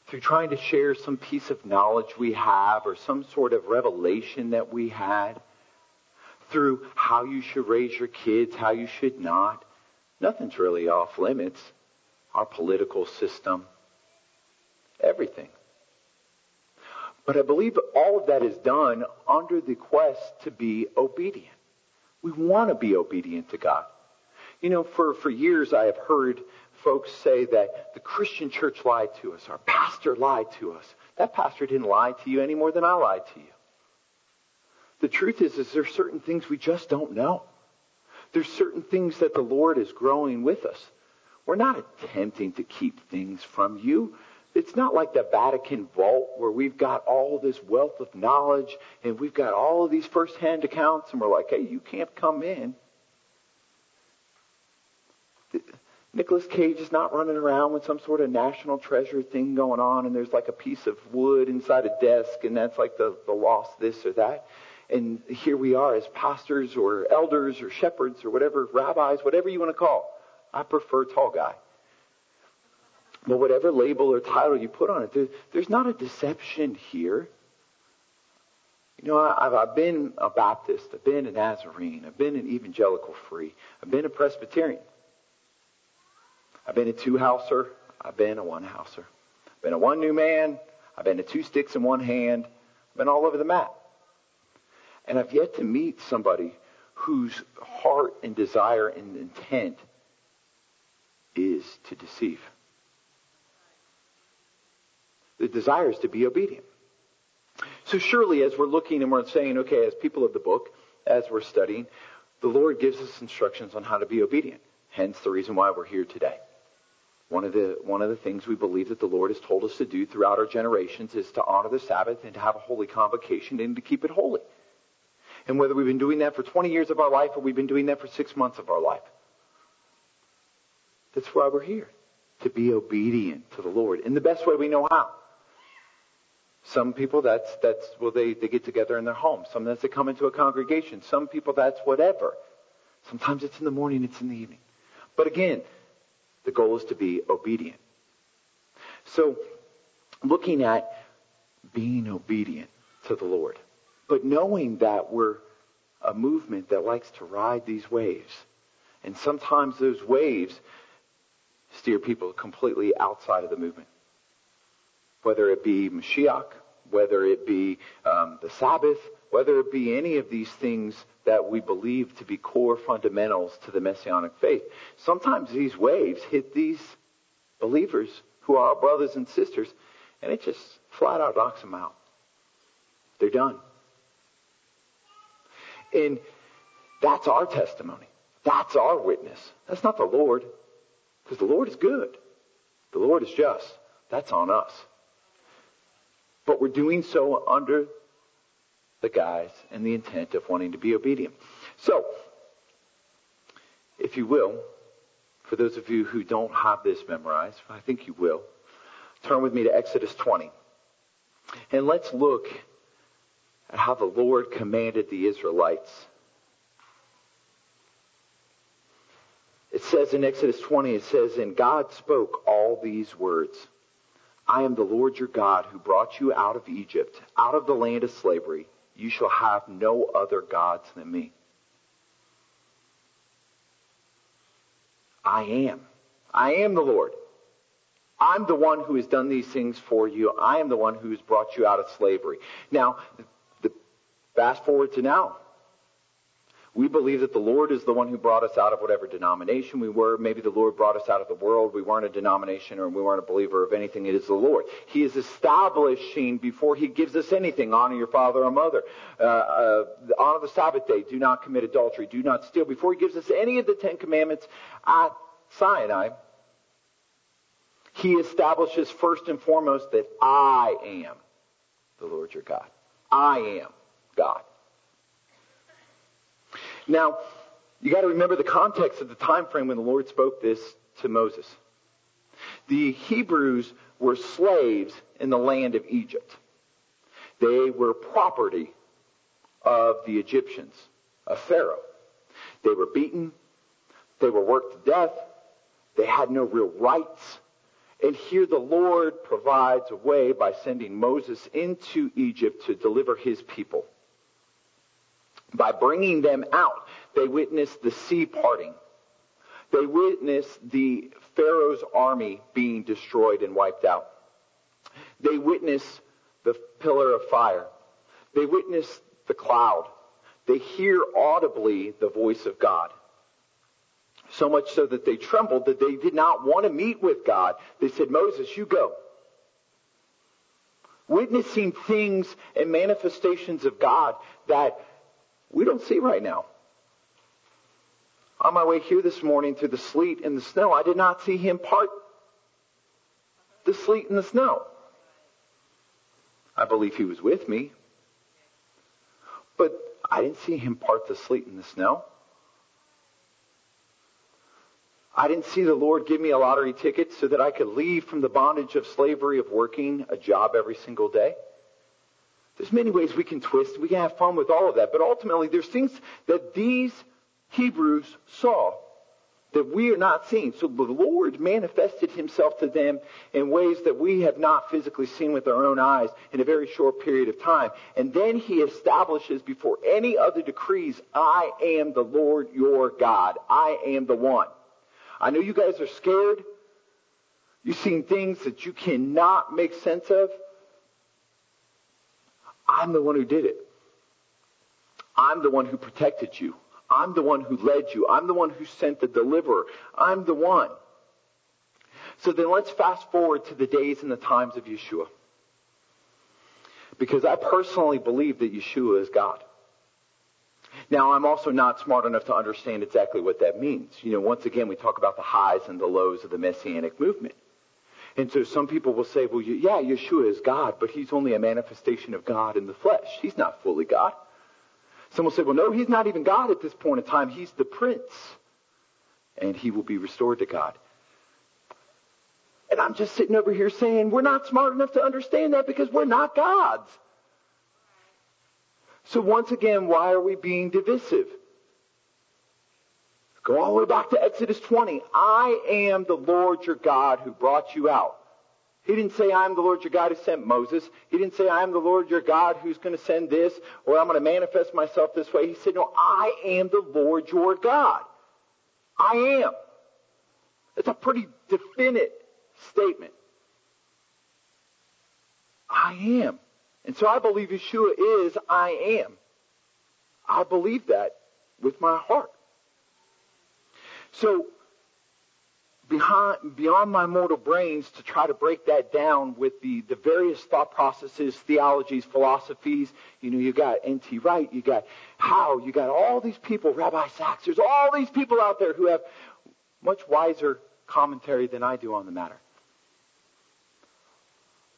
Speaker 7: through trying to share some piece of knowledge we have or some sort of revelation that we had, through how you should raise your kids, how you should not. Nothing's really off limits. Our political system, everything. But I believe all of that is done under the quest to be obedient. We want to be obedient to God. You know, for, for years I have heard folks say that the Christian church lied to us, our pastor lied to us. That pastor didn't lie to you any more than I lied to you. The truth is, is there certain things we just don't know. There's certain things that the Lord is growing with us. We're not attempting to keep things from you. It's not like the Vatican vault where we've got all this wealth of knowledge and we've got all of these first-hand accounts and we're like, hey, you can't come in. Nicolas Cage is not running around with some sort of national treasure thing going on and there's like a piece of wood inside a desk and that's like the, the lost this or that. And here we are as pastors or elders or shepherds or whatever, rabbis, whatever you want to call. I prefer tall guy. But whatever label or title you put on it, there, there's not a deception here. You know, I've, I've been a Baptist, I've been a Nazarene, I've been an evangelical free, I've been a Presbyterian. I've been a two-houser. I've been a one-houser. I've been a one new man. I've been a two sticks in one hand. I've been all over the map. And I've yet to meet somebody whose heart and desire and intent is to deceive. The desire is to be obedient. So surely as we're looking and we're saying, okay, as people of the book, as we're studying, the Lord gives us instructions on how to be obedient. Hence the reason why we're here today. One of the one of the things we believe that the Lord has told us to do throughout our generations is to honor the Sabbath and to have a holy convocation and to keep it holy. And whether we've been doing that for 20 years of our life or we've been doing that for six months of our life, that's why we're here. To be obedient to the Lord in the best way we know how. Some people that's that's well they, they get together in their home. Some that's they come into a congregation. Some people that's whatever. Sometimes it's in the morning, it's in the evening. But again, the goal is to be obedient. So, looking at being obedient to the Lord, but knowing that we're a movement that likes to ride these waves. And sometimes those waves steer people completely outside of the movement. Whether it be Mashiach, whether it be um, the Sabbath, whether it be any of these things that we believe to be core fundamentals to the Messianic faith. Sometimes these waves hit these believers who are our brothers and sisters, and it just flat out knocks them out. They're done. And that's our testimony. That's our witness. That's not the Lord. Because the Lord is good. The Lord is just. That's on us. But we're doing so under the guise and the intent of wanting to be obedient. So, if you will, for those of you who don't have this memorized, I think you will, turn with me to Exodus 20. And let's look at how the Lord commanded the Israelites. It says in Exodus 20, it says, And God spoke all these words. I am the Lord your God who brought you out of Egypt, out of the land of slavery. You shall have no other gods than me. I am. I am the Lord. I'm the one who has done these things for you. I am the one who has brought you out of slavery. Now, the, fast forward to now. We believe that the Lord is the one who brought us out of whatever denomination we were. Maybe the Lord brought us out of the world. We weren't a denomination or we weren't a believer of anything. It is the Lord. He is establishing before He gives us anything. Honor your father or mother. Uh, uh, honor the Sabbath day. Do not commit adultery. Do not steal. Before He gives us any of the Ten Commandments at Sinai, He establishes first and foremost that I am the Lord your God. I am God. Now, you got to remember the context of the time frame when the Lord spoke this to Moses. The Hebrews were slaves in the land of Egypt. They were property of the Egyptians, of Pharaoh. They were beaten. They were worked to death. They had no real rights. And here the Lord provides a way by sending Moses into Egypt to deliver his people. By bringing them out, they witnessed the sea parting. They witnessed the Pharaoh's army being destroyed and wiped out. They witnessed the pillar of fire. They witnessed the cloud. They hear audibly the voice of God. So much so that they trembled that they did not want to meet with God. They said, Moses, you go. Witnessing things and manifestations of God that we don't see right now. On my way here this morning through the sleet and the snow, I did not see him part the sleet and the snow. I believe he was with me, but I didn't see him part the sleet and the snow. I didn't see the Lord give me a lottery ticket so that I could leave from the bondage of slavery of working a job every single day. There's many ways we can twist. We can have fun with all of that. But ultimately, there's things that these Hebrews saw that we are not seeing. So the Lord manifested himself to them in ways that we have not physically seen with our own eyes in a very short period of time. And then he establishes before any other decrees, I am the Lord your God. I am the one. I know you guys are scared. You've seen things that you cannot make sense of. I'm the one who did it. I'm the one who protected you. I'm the one who led you. I'm the one who sent the deliverer. I'm the one. So then let's fast forward to the days and the times of Yeshua. Because I personally believe that Yeshua is God. Now, I'm also not smart enough to understand exactly what that means. You know, once again, we talk about the highs and the lows of the Messianic movement. And so some people will say, well, yeah, Yeshua is God, but he's only a manifestation of God in the flesh. He's not fully God. Some will say, well, no, he's not even God at this point in time. He's the prince. And he will be restored to God. And I'm just sitting over here saying, we're not smart enough to understand that because we're not gods. So once again, why are we being divisive? Go all the way back to Exodus 20. I am the Lord your God who brought you out. He didn't say, I'm the Lord your God who sent Moses. He didn't say, I'm the Lord your God who's going to send this, or I'm going to manifest myself this way. He said, no, I am the Lord your God. I am. It's a pretty definite statement. I am. And so I believe Yeshua is I am. I believe that with my heart. So, behind, beyond my mortal brains to try to break that down with the, the various thought processes, theologies, philosophies. You know, you got N.T. Wright, you got Howe, you got all these people, Rabbi Sacks. There's all these people out there who have much wiser commentary than I do on the matter.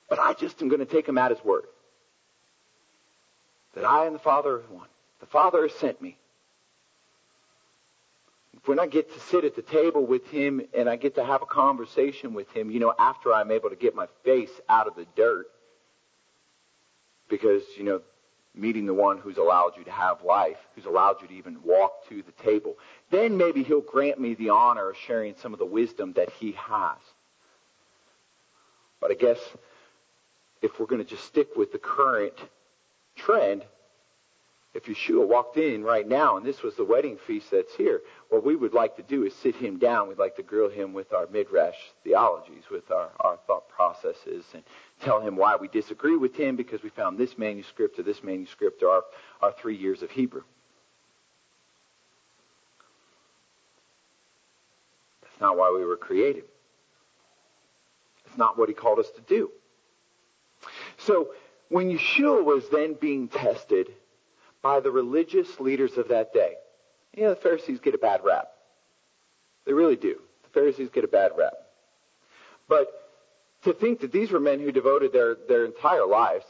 Speaker 7: But I just am going to take him at his word. That I and the Father are one. The Father has sent me when I get to sit at the table with him and I get to have a conversation with him, you know, after I'm able to get my face out of the dirt, because, you know, meeting the one who's allowed you to have life, who's allowed you to even walk to the table, then maybe he'll grant me the honor of sharing some of the wisdom that he has. But I guess if we're going to just stick with the current trend, if Yeshua walked in right now and this was the wedding feast that's here, what we would like to do is sit him down. We'd like to grill him with our midrash theologies, with our, our thought processes, and tell him why we disagree with him because we found this manuscript or this manuscript or our, our three years of Hebrew. That's not why we were created. It's not what he called us to do. So when Yeshua was then being tested, by the religious leaders of that day. You know, the Pharisees get a bad rap. They really do. The Pharisees get a bad rap. But to think that these were men who devoted their, their entire lives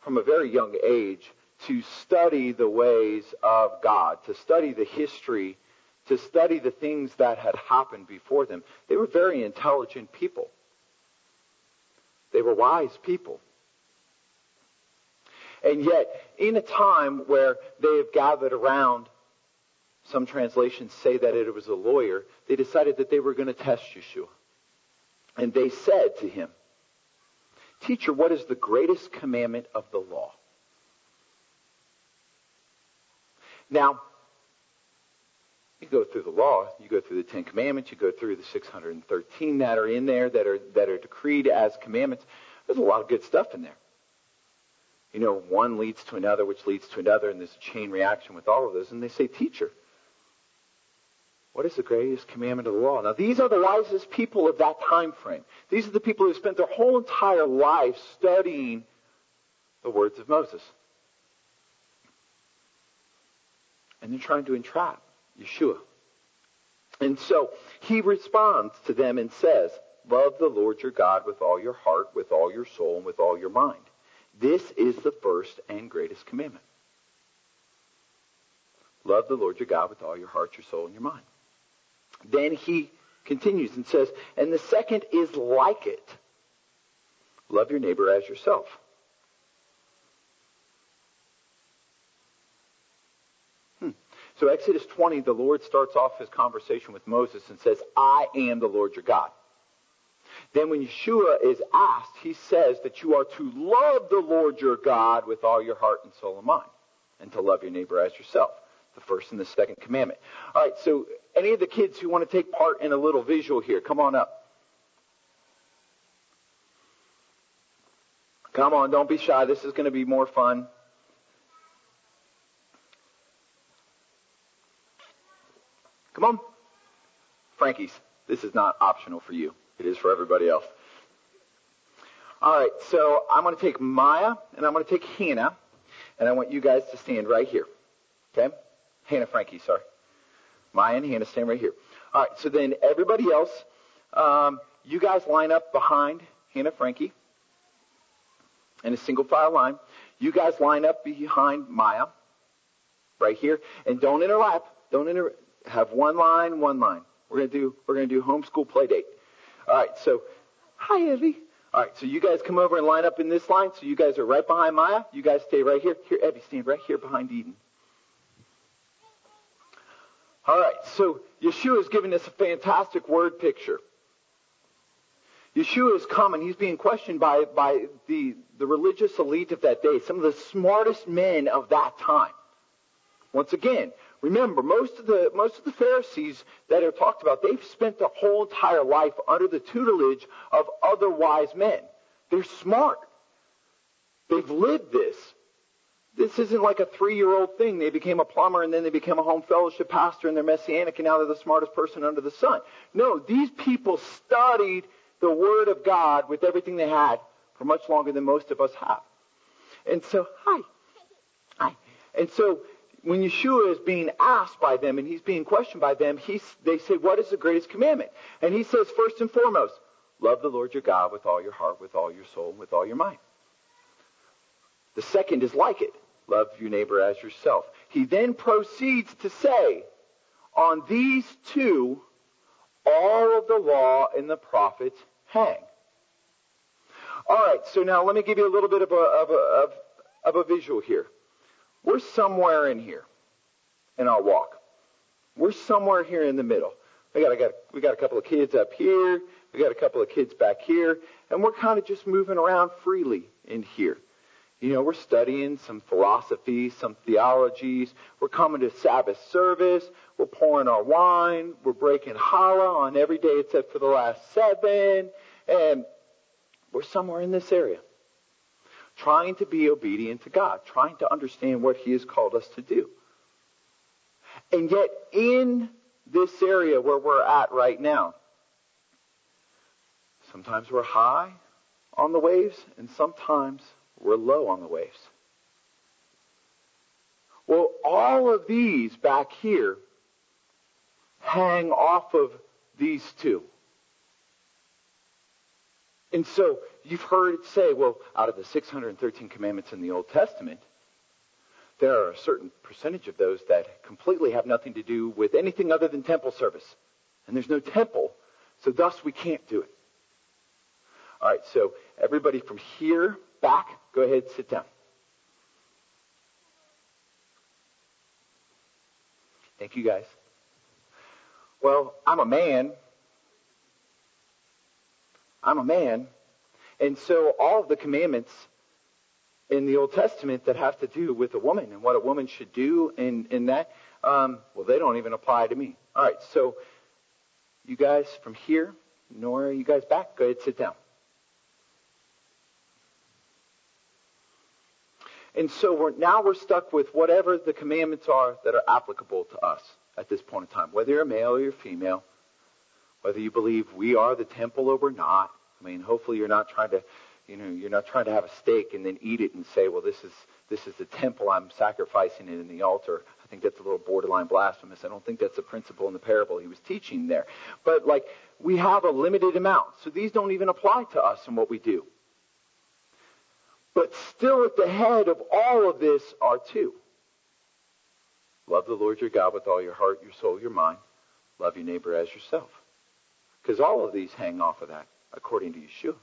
Speaker 7: from a very young age to study the ways of God, to study the history, to study the things that had happened before them. They were very intelligent people. They were wise people. And yet, in a time where they have gathered around, some translations say that it was a lawyer, they decided that they were going to test Yeshua. And they said to him, Teacher, what is the greatest commandment of the law? Now, you go through the law, you go through the Ten Commandments, you go through the 613 that are in there that are, that are decreed as commandments. There's a lot of good stuff in there you know, one leads to another, which leads to another, and there's a chain reaction with all of those. And they say, Teacher, what is the greatest commandment of the law? Now, these are the wisest people of that time frame. These are the people who spent their whole entire life studying the words of Moses. And they're trying to entrap Yeshua. And so he responds to them and says, Love the Lord your God with all your heart, with all your soul, and with all your mind. This is the first and greatest commandment. Love the Lord your God with all your heart, your soul, and your mind. Then he continues and says, and the second is like it. Love your neighbor as yourself. Hmm. So Exodus 20, the Lord starts off his conversation with Moses and says, I am the Lord your God. Then when Yeshua is asked, he says that you are to love the Lord your God with all your heart and soul and mind, and to love your neighbor as yourself. The first and the second commandment. All right, so any of the kids who want to take part in a little visual here, come on up. Come on, don't be shy. This is going to be more fun. Come on. Franke's, this is not optional for you. It is for everybody else. All right, so I'm going to take Maya and I'm going to take Hannah, and I want you guys to stand right here. Okay? Hannah Franke, sorry. Maya and Hannah stand right here. All right, so then everybody else, um, you guys line up behind Hannah Franke in a single file line. You guys line up behind Maya, right here, and don't interlap. Don't inter. Have one line, one line. We're gonna do. We're gonna do homeschool play date. All right. So, hi Evie. All right. So you guys come over and line up in this line. So you guys are right behind Maya. You guys stay right here. Here, Evie, stand right here behind Eden. All right, so Yeshua is giving us a fantastic word picture. Yeshua is coming. He's being questioned by, by the, the religious elite of that day, some of the smartest men of that time. Once again, remember, most of the, most of the Pharisees that are talked about, they've spent their whole entire life under the tutelage of other wise men. They're smart. They've lived this. This isn't like a three-year-old thing. They became a plumber and then they became a home fellowship pastor and they're messianic and now they're the smartest person under the sun. No, these people studied the Word of God with everything they had for much longer than most of us have. And so, hi. Hi. And so, when Yeshua is being asked by them and he's being questioned by them, he's, they say, what is the greatest commandment? And he says, first and foremost, love the Lord your God with all your heart, with all your soul, with all your mind. The second is like it. Love your neighbor as yourself. He then proceeds to say, on these two, all of the law and the prophets hang. All right, so now let me give you a little bit of a, of a, of, of a visual here. We're somewhere in here in our walk. We're somewhere here in the middle. We got, got, we got a couple of kids up here. We got a couple of kids back here. And we're kind of just moving around freely in here. You know, we're studying some philosophy, some theologies. We're coming to Sabbath service. We're pouring our wine. We're breaking challah on every day except for the last seven. And we're somewhere in this area. Trying to be obedient to God. Trying to understand what He has called us to do. And yet, in this area where we're at right now, sometimes we're high on the waves, and sometimes we're low on the waves. Well, all of these back here hang off of these two. And so you've heard it say, well, out of the 613 commandments in the Old Testament, there are a certain percentage of those that completely have nothing to do with anything other than temple service. And there's no temple, so thus we can't do it. All right, so everybody from here back, go ahead, sit down. Thank you, guys. Well, I'm a man. I'm a man. And so all of the commandments in the Old Testament that have to do with a woman and what a woman should do in, in that, um, well, they don't even apply to me. All right, so you guys from here, Nora, you guys back, go ahead, sit down. And so we're, now we're stuck with whatever the commandments are that are applicable to us at this point in time, whether you're male or you're female, whether you believe we are the temple or we're not. I mean, hopefully you're not trying to, you know, you're not trying to have a steak and then eat it and say, well, this is, this is the temple I'm sacrificing it in the altar. I think that's a little borderline blasphemous. I don't think that's the principle in the parable he was teaching there. But like, we have a limited amount. So these don't even apply to us in what we do. But still at the head of all of this are two. Love the Lord your God with all your heart, your soul, your mind. Love your neighbor as yourself. Because all of these hang off of that, according to Yeshua.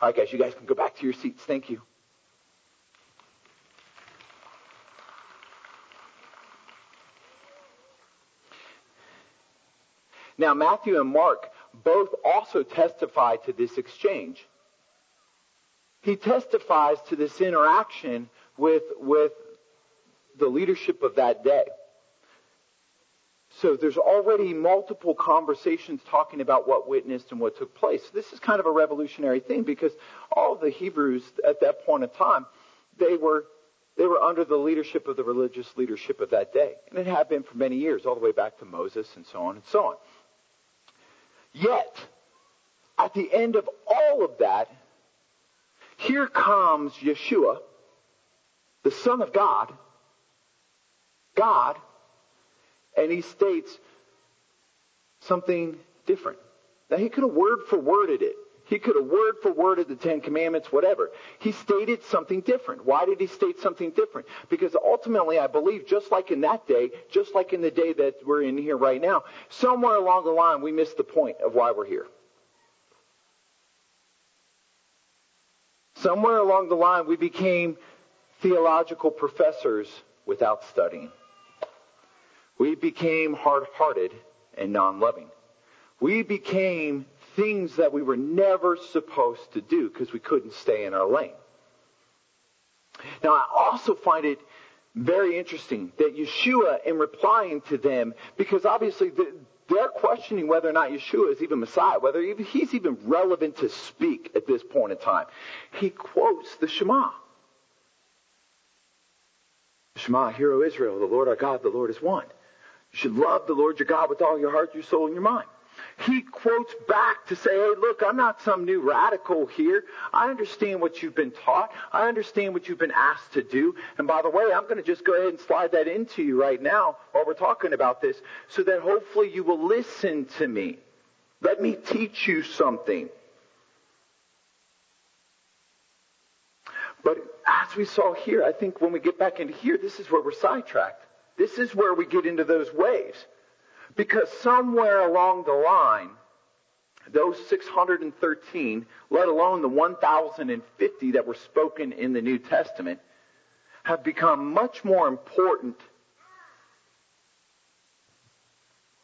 Speaker 7: All right, guys, you guys can go back to your seats. Thank you. Now, Matthew and Mark both also testify to this exchange. He testifies to this interaction with, with the leadership of that day. So there's already multiple conversations talking about what witnessed and what took place. This is kind of a revolutionary thing because all the Hebrews at that point in time, they were they were under the leadership of the religious leadership of that day. And it had been for many years, all the way back to Moses and so on and so on. Yet, at the end of all of that, here comes Yeshua, the Son of God, God, and he states something different. Now he could have word for worded it. He could have word for worded the Ten Commandments, whatever. He stated something different. Why did he state something different? Because ultimately, I believe, just like in that day, just like in the day that we're in here right now, somewhere along the line, we missed the point of why we're here. Somewhere along the line, we became theological professors without studying. We became hard hearted and non loving. We became things that we were never supposed to do because we couldn't stay in our lane. Now, I also find it very interesting that Yeshua, in replying to them, because obviously they're questioning whether or not Yeshua is even Messiah, whether he's even relevant to speak at this point in time. He quotes the Shema. Shema, hear, O Israel, the Lord our God, the Lord is one. You should love the Lord your God with all your heart, your soul, and your mind. He quotes back to say, hey, look, I'm not some new radical here. I understand what you've been taught. I understand what you've been asked to do. And by the way, I'm going to just go ahead and slide that into you right now while we're talking about this so that hopefully you will listen to me. Let me teach you something. But as we saw here, I think when we get back into here, this is where we're sidetracked. This is where we get into those waves. Because somewhere along the line, those 613, let alone the 1,050 that were spoken in the New Testament, have become much more important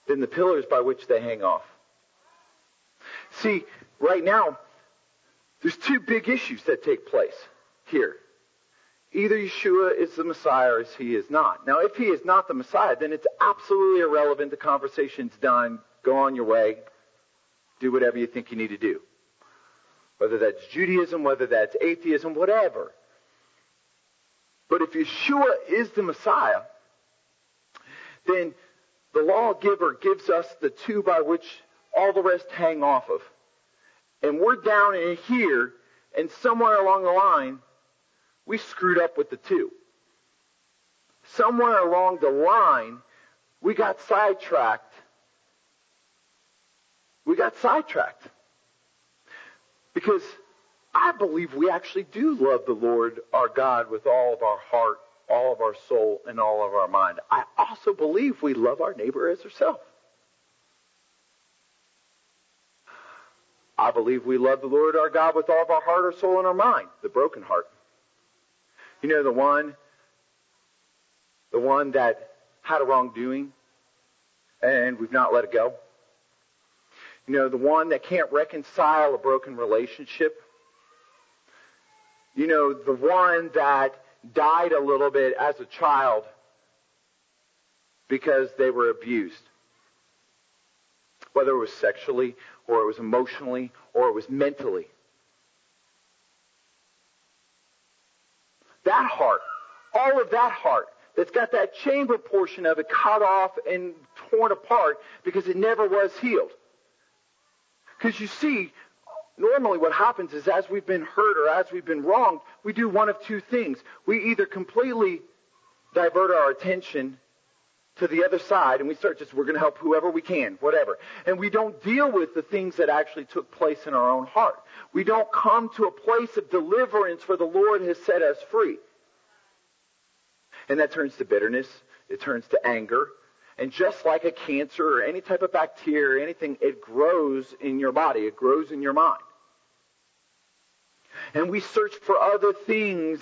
Speaker 7: than the pillars by which they hang off. See, right now, there's two big issues that take place here. Either Yeshua is the Messiah or he is not. Now, if he is not the Messiah, then it's absolutely irrelevant. The conversation's done. Go on your way. Do whatever you think you need to do. Whether that's Judaism, whether that's atheism, whatever. But if Yeshua is the Messiah, then the lawgiver gives us the two by which all the rest hang off of. And we're down in here, and somewhere along the line, we screwed up with the two. Somewhere along the line, we got sidetracked. We got sidetracked. Because I believe we actually do love the Lord our God with all of our heart, all of our soul, and all of our mind. I also believe we love our neighbor as ourselves. I believe we love the Lord our God with all of our heart, our soul, and our mind, the broken heart. You know, the one, the one that had a wrongdoing and we've not let it go. You know, the one that can't reconcile a broken relationship. You know, the one that died a little bit as a child because they were abused. Whether it was sexually or it was emotionally or it was mentally. That heart, all of that heart that's got that chamber portion of it cut off and torn apart because it never was healed. Because you see, normally what happens is as we've been hurt or as we've been wronged, we do one of two things. We either completely divert our attention to the other side and we start just, we're going to help whoever we can, whatever. And we don't deal with the things that actually took place in our own heart. We don't come to a place of deliverance where the Lord has set us free. And that turns to bitterness. It turns to anger. And just like a cancer or any type of bacteria or anything, it grows in your body. It grows in your mind. And we search for other things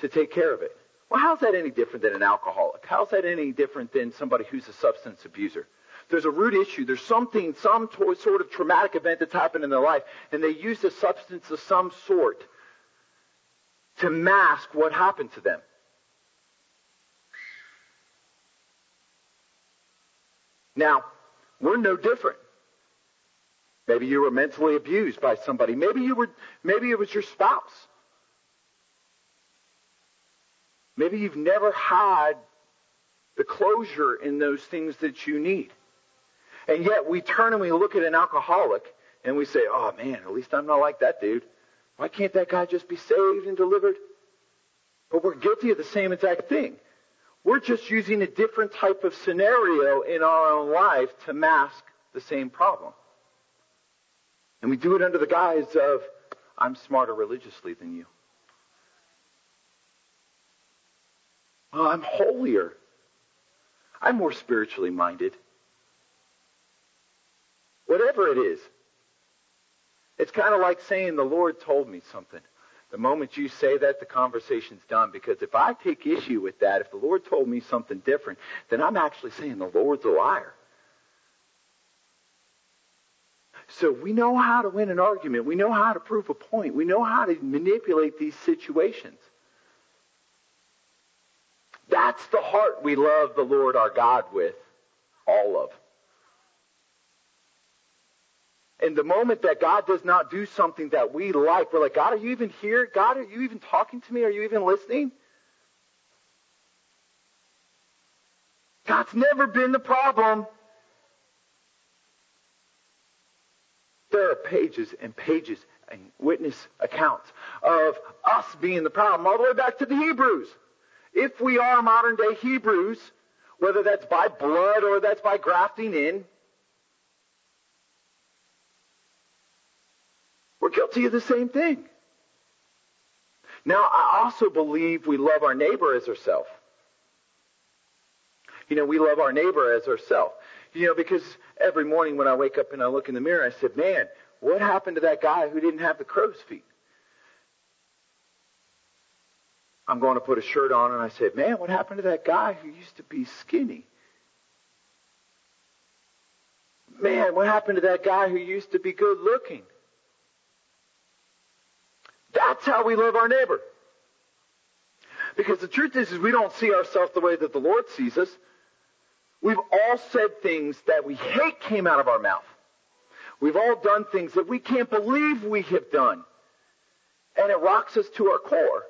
Speaker 7: to take care of it. Well, how's that any different than an alcoholic? How's that any different than somebody who's a substance abuser? There's a root issue. There's something, some sort of traumatic event that's happened in their life, and they use a substance of some sort to mask what happened to them. Now, we're no different. Maybe you were mentally abused by somebody. Maybe you were, maybe it was your spouse. Maybe you've never had the closure in those things that you need. And yet we turn and we look at an alcoholic and we say, oh man, at least I'm not like that dude. Why can't that guy just be saved and delivered? But we're guilty of the same exact thing. We're just using a different type of scenario in our own life to mask the same problem. And we do it under the guise of, I'm smarter religiously than you. Well, I'm holier. I'm more spiritually minded. Whatever it is. It's kind of like saying the Lord told me something. The moment you say that, the conversation's done. Because if I take issue with that, if the Lord told me something different, then I'm actually saying the Lord's a liar. So we know how to win an argument. We know how to prove a point. We know how to manipulate these situations. That's the heart we love the Lord our God with, all of. And the moment that God does not do something that we like, we're like, God, are you even here? God, are you even talking to me? Are you even listening? God's never been the problem. There are pages and pages and witness accounts of us being the problem, all the way back to the Hebrews. If we are modern day Hebrews, whether that's by blood or that's by grafting in, we're guilty of the same thing. Now, I also believe we love our neighbor as ourselves. You know, we love our neighbor as ourselves. You know, because every morning when I wake up and I look in the mirror, I said, man, what happened to that guy who didn't have the crow's feet? I'm going to put a shirt on, and I said, Man, what happened to that guy who used to be skinny? Man, what happened to that guy who used to be good looking? That's how we love our neighbor. Because the truth is, is we don't see ourselves the way that the Lord sees us. We've all said things that we hate came out of our mouth. We've all done things that we can't believe we have done. And it rocks us to our core.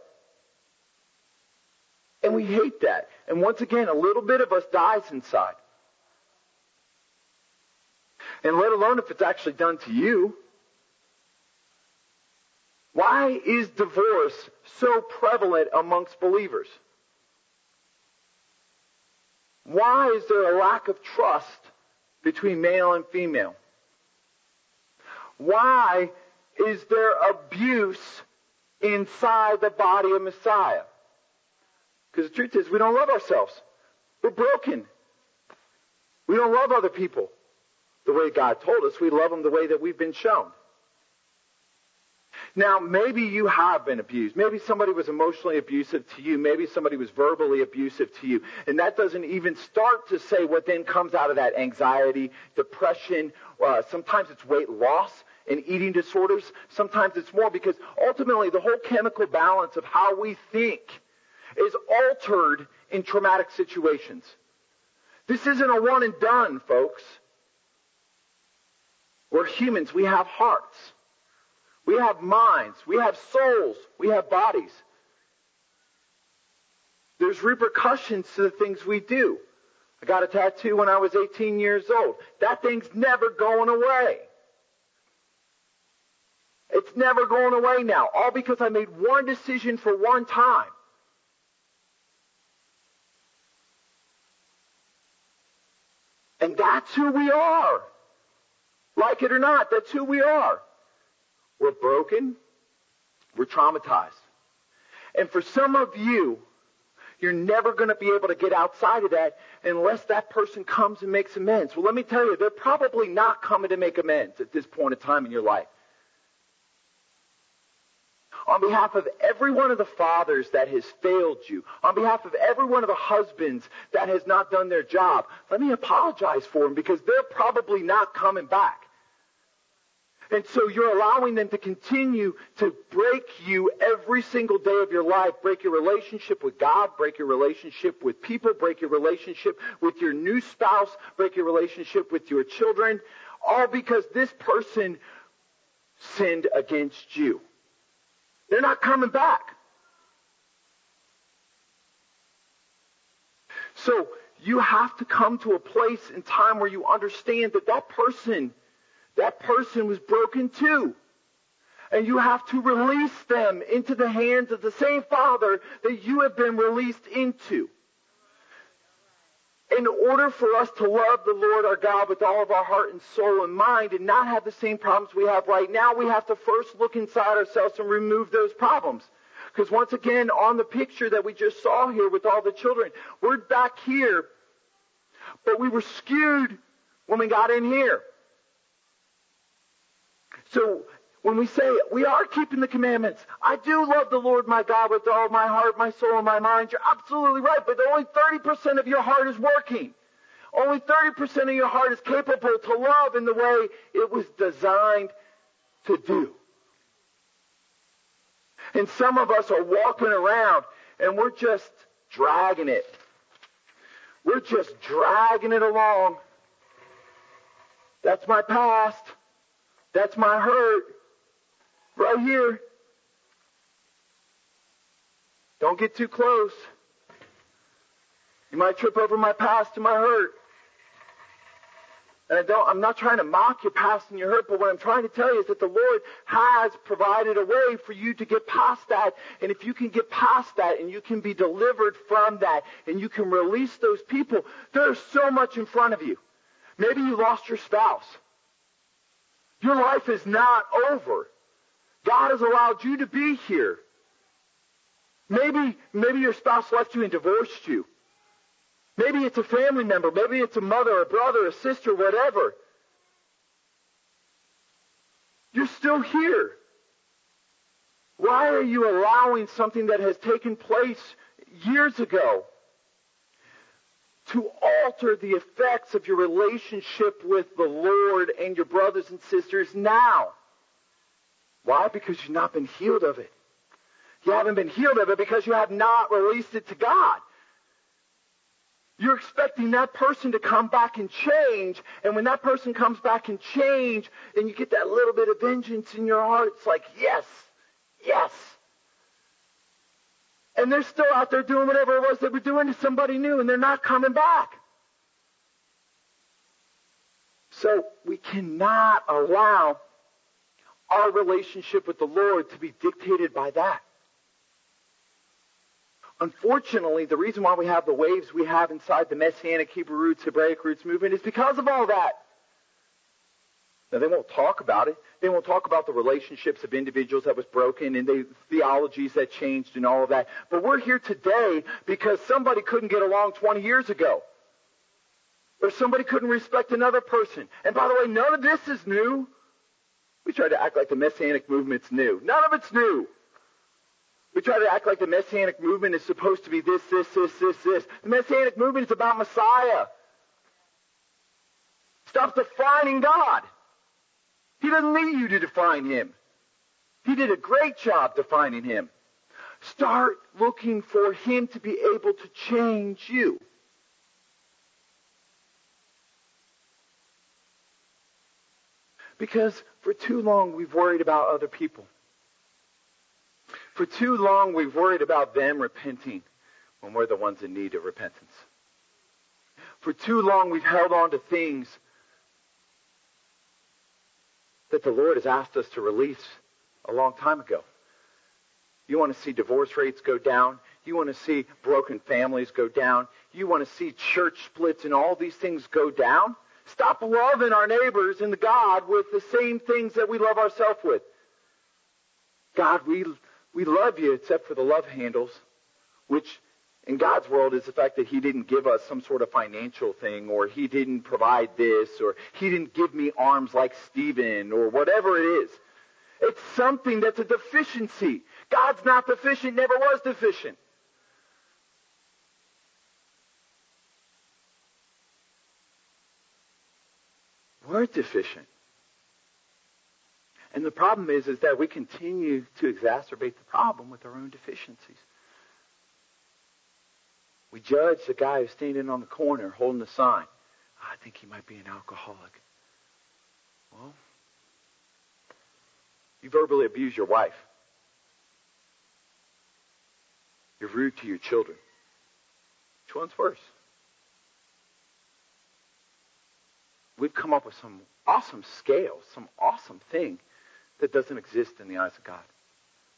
Speaker 7: And we hate that. And once again, a little bit of us dies inside. And let alone if it's actually done to you. Why is divorce so prevalent amongst believers? Why is there a lack of trust between male and female? Why is there abuse inside the body of Messiah? Because the truth is, we don't love ourselves. We're broken. We don't love other people the way God told us. We love them the way that we've been shown. Now, maybe you have been abused. Maybe somebody was emotionally abusive to you. Maybe somebody was verbally abusive to you. And that doesn't even start to say what then comes out of that anxiety, depression. Uh, sometimes it's weight loss and eating disorders. Sometimes it's more because ultimately the whole chemical balance of how we think is altered in traumatic situations. This isn't a one and done, folks. We're humans. We have hearts. We have minds. We have souls. We have bodies. There's repercussions to the things we do. I got a tattoo when I was 18 years old. That thing's never going away. It's never going away now. All because I made one decision for one time. And that's who we are. Like it or not, that's who we are. We're broken. We're traumatized. And for some of you, you're never going to be able to get outside of that unless that person comes and makes amends. Well, let me tell you, they're probably not coming to make amends at this point in time in your life. On behalf of every one of the fathers that has failed you, on behalf of every one of the husbands that has not done their job, let me apologize for them because they're probably not coming back. And so you're allowing them to continue to break you every single day of your life. Break your relationship with God, break your relationship with people, break your relationship with your new spouse, break your relationship with your children, all because this person sinned against you. They're not coming back. So you have to come to a place in time where you understand that that person that person was broken too. And you have to release them into the hands of the same Father that you have been released into. In order for us to love the Lord our God with all of our heart and soul and mind and not have the same problems we have right now, we have to first look inside ourselves and remove those problems. Because once again, on the picture that we just saw here with all the children, we're back here, but we were skewed when we got in here. So when we say we are keeping the commandments, I do love the Lord my God with all my heart, my soul, and my mind. You're absolutely right, but only 30% of your heart is working. Only 30% of your heart is capable to love in the way it was designed to do. And some of us are walking around and we're just dragging it. We're just dragging it along. That's my past. That's my hurt. Right here. Don't get too close. You might trip over my past and my hurt. And I don't, I'm not trying to mock your past and your hurt, but what I'm trying to tell you is that the Lord has provided a way for you to get past that. And if you can get past that and you can be delivered from that and you can release those people, there's so much in front of you. Maybe you lost your spouse. Your life is not over. God has allowed you to be here. Maybe, maybe your spouse left you and divorced you. Maybe it's a family member. Maybe it's a mother, a brother, a sister, whatever. You're still here. Why are you allowing something that has taken place years ago to alter the effects of your relationship with the Lord and your brothers and sisters now. Why? Because you've not been healed of it. You haven't been healed of it because you have not released it to God. You're expecting that person to come back and change, and when that person comes back and change, and you get that little bit of vengeance in your heart, it's like, yes, yes. And they're still out there doing whatever it was they were doing to somebody new, and they're not coming back. So we cannot allow our relationship with the Lord to be dictated by that. Unfortunately, the reason why we have the waves we have inside the Messianic Hebrew roots, Hebraic roots movement is because of all that. Now, they won't talk about it. They won't talk about the relationships of individuals that was broken and the theologies that changed and all of that. But we're here today because somebody couldn't get along 20 years ago. Or somebody couldn't respect another person. And by the way, none of this is new. We try to act like the Messianic movement's new. None of it's new. We try to act like the Messianic movement is supposed to be this, this, this, this, this. The Messianic movement is about Messiah. Stop defining God. He doesn't need you to define him. He did a great job defining him. Start looking for him to be able to change you. Because for too long we've worried about other people. For too long we've worried about them repenting when we're the ones in need of repentance. For too long we've held on to things that the Lord has asked us to release a long time ago. You want to see divorce rates go down. You want to see broken families go down. You want to see church splits and all these things go down. Stop loving our neighbors and God with the same things that we love ourselves with. God, we, we love you except for the love handles, which in God's world is the fact that He didn't give us some sort of financial thing, or He didn't provide this, or He didn't give me arms like Stephen, or whatever it is. It's something that's a deficiency. God's not deficient, never was deficient. We're deficient. And the problem is, is that we continue to exacerbate the problem with our own deficiencies. We judge the guy who's standing on the corner holding the sign. Oh, I think he might be an alcoholic. Well, you verbally abuse your wife. You're rude to your children. Which one's worse? We've come up with some awesome scale, some awesome thing that doesn't exist in the eyes of God.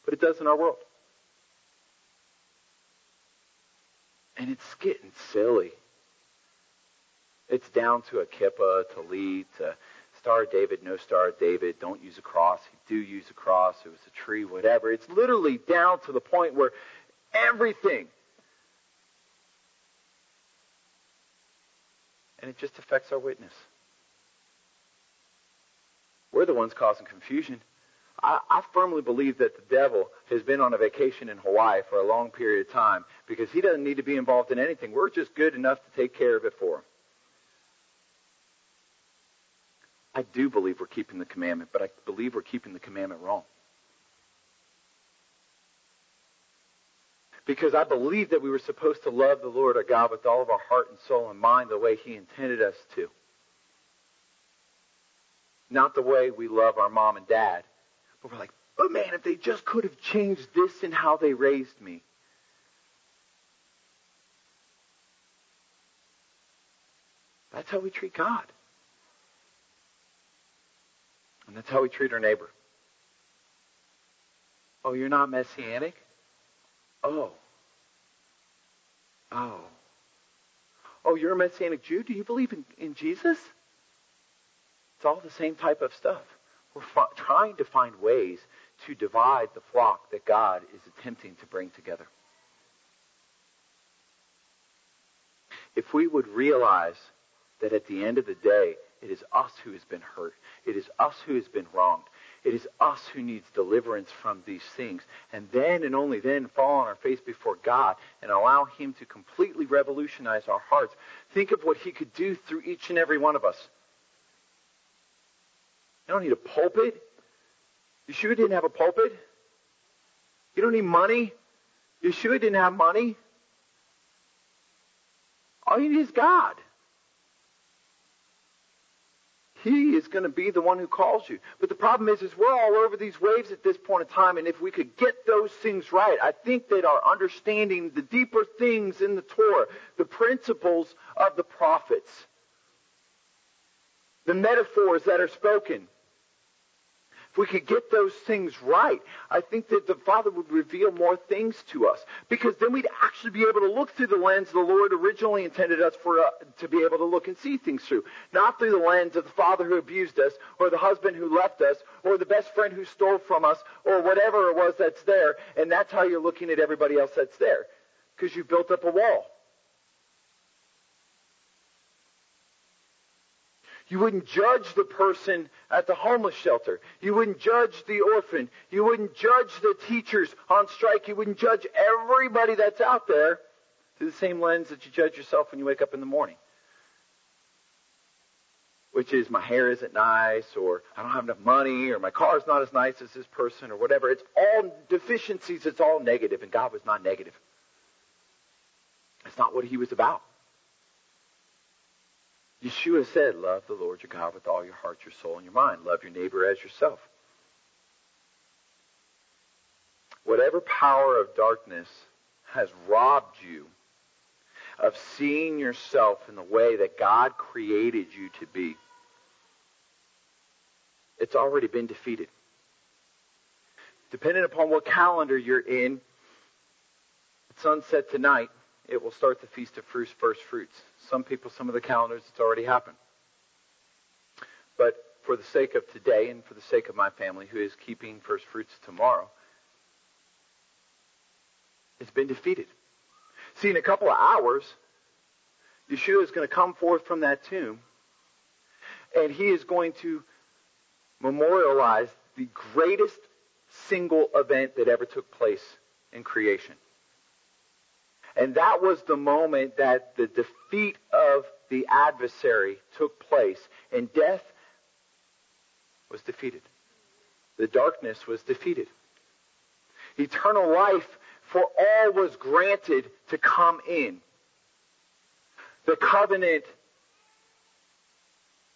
Speaker 7: But it does in our world. And it's getting silly. It's down to a kippah, tallit, to Star David, no Star David, don't use a cross, do use a cross, it was a tree, whatever. It's literally down to the point where everything. And it just affects our witness. We're the ones causing confusion. I, I, firmly believe that the devil has been on a vacation in Hawaii for a long period of time because he doesn't need to be involved in anything. We're just good enough to take care of it for him. I do believe we're keeping the commandment, but I believe we're keeping the commandment wrong. Because I believe that we were supposed to love the Lord our God with all of our heart and soul and mind the way He intended us to. Not the way we love our mom and dad, but we're like, but man, if they just could have changed this in how they raised me. That's how we treat God. And that's how we treat our neighbor. Oh, you're not messianic? Oh. Oh. Oh, you're a messianic Jew? Do you believe in, in Jesus? All the same type of stuff. We're trying to find ways to divide the flock that God is attempting to bring together. If we would realize that at the end of the day, it is us who has been hurt. It is us who has been wronged. It is us who needs deliverance from these things. And then and only then fall on our face before God and allow Him to completely revolutionize our hearts. Think of what He could do through each and every one of us. You don't need a pulpit. Yeshua didn't have a pulpit. You don't need money. Yeshua didn't have money. All you need is God. He is going to be the one who calls you. But the problem is, is we're all over these waves at this point in time, and if we could get those things right, I think that our understanding the deeper things in the Torah, the principles of the prophets, the metaphors that are spoken, we could get those things right, I think that the Father would reveal more things to us. Because then we'd actually be able to look through the lens the Lord originally intended us for uh, to be able to look and see things through. Not through the lens of the father who abused us, or the husband who left us, or the best friend who stole from us, or whatever it was that's there. And that's how you're looking at everybody else that's there. Because you've built up a wall. You wouldn't judge the person at the homeless shelter. You wouldn't judge the orphan. You wouldn't judge the teachers on strike. You wouldn't judge everybody that's out there through the same lens that you judge yourself when you wake up in the morning. Which is my hair isn't nice, or I don't have enough money, or my car's not as nice as this person, or whatever. It's all deficiencies. It's all negative, and God was not negative. That's not what He was about. Yeshua said, Love the Lord your God with all your heart, your soul, and your mind. Love your neighbor as yourself. Whatever power of darkness has robbed you of seeing yourself in the way that God created you to be, it's already been defeated. Depending upon what calendar you're in, sunset tonight, it will start the Feast of First Fruits. Some people, some of the calendars, it's already happened. But for the sake of today and for the sake of my family who is keeping First Fruits tomorrow, it's been defeated. See, in a couple of hours, Yeshua is going to come forth from that tomb and he is going to memorialize the greatest single event that ever took place in creation. And that was the moment that the defeat of the adversary took place and death was defeated. The darkness was defeated. Eternal life for all was granted to come in. The covenant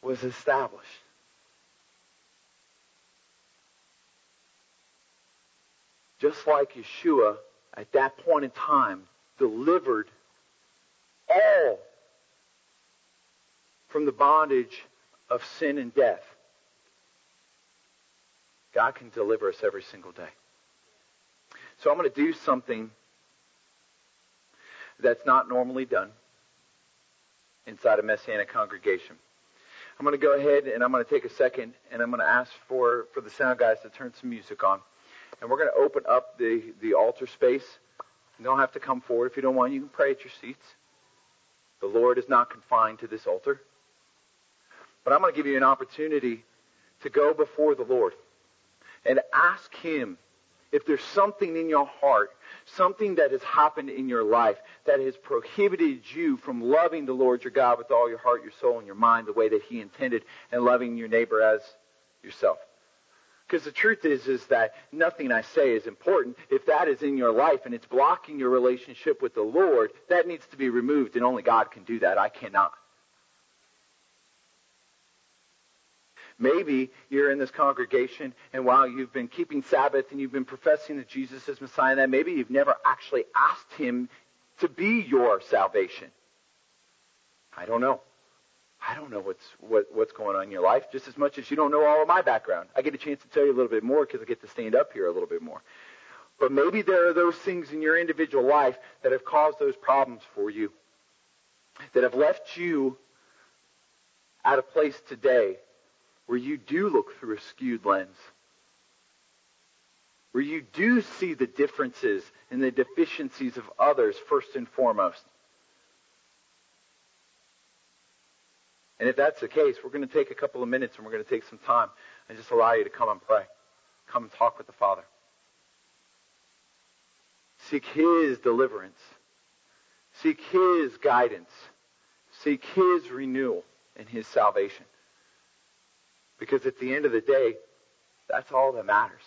Speaker 7: was established. Just like Yeshua, at that point in time, delivered all from the bondage of sin and death. God can deliver us every single day. So I'm going to do something that's not normally done inside a Messianic congregation. I'm going to go ahead and I'm going to take a second and I'm going to ask for, for the sound guys to turn some music on. And we're going to open up the, the altar space. You don't have to come forward. If you don't want, you can pray at your seats. The Lord is not confined to this altar. But I'm going to give you an opportunity to go before the Lord and ask Him if there's something in your heart, something that has happened in your life that has prohibited you from loving the Lord your God with all your heart, your soul, and your mind the way that He intended, and loving your neighbor as yourself. Because the truth is, is that nothing I say is important. If that is in your life and it's blocking your relationship with the Lord, that needs to be removed, and only God can do that. I cannot. Maybe you're in this congregation and while you've been keeping Sabbath and you've been professing that Jesus is Messiah, that maybe you've never actually asked Him to be your salvation. I don't know. I don't know what's what, what's going on in your life, just as much as you don't know all of my background. I get a chance to tell you a little bit more because I get to stand up here a little bit more. But maybe there are those things in your individual life that have caused those problems for you, that have left you at a place today where you do look through a skewed lens, where you do see the differences and the deficiencies of others first and foremost. And if that's the case, we're going to take a couple of minutes and we're going to take some time and just allow you to come and pray. Come and talk with the Father. Seek His deliverance. Seek His guidance. Seek His renewal and His salvation. Because at the end of the day, that's all that matters.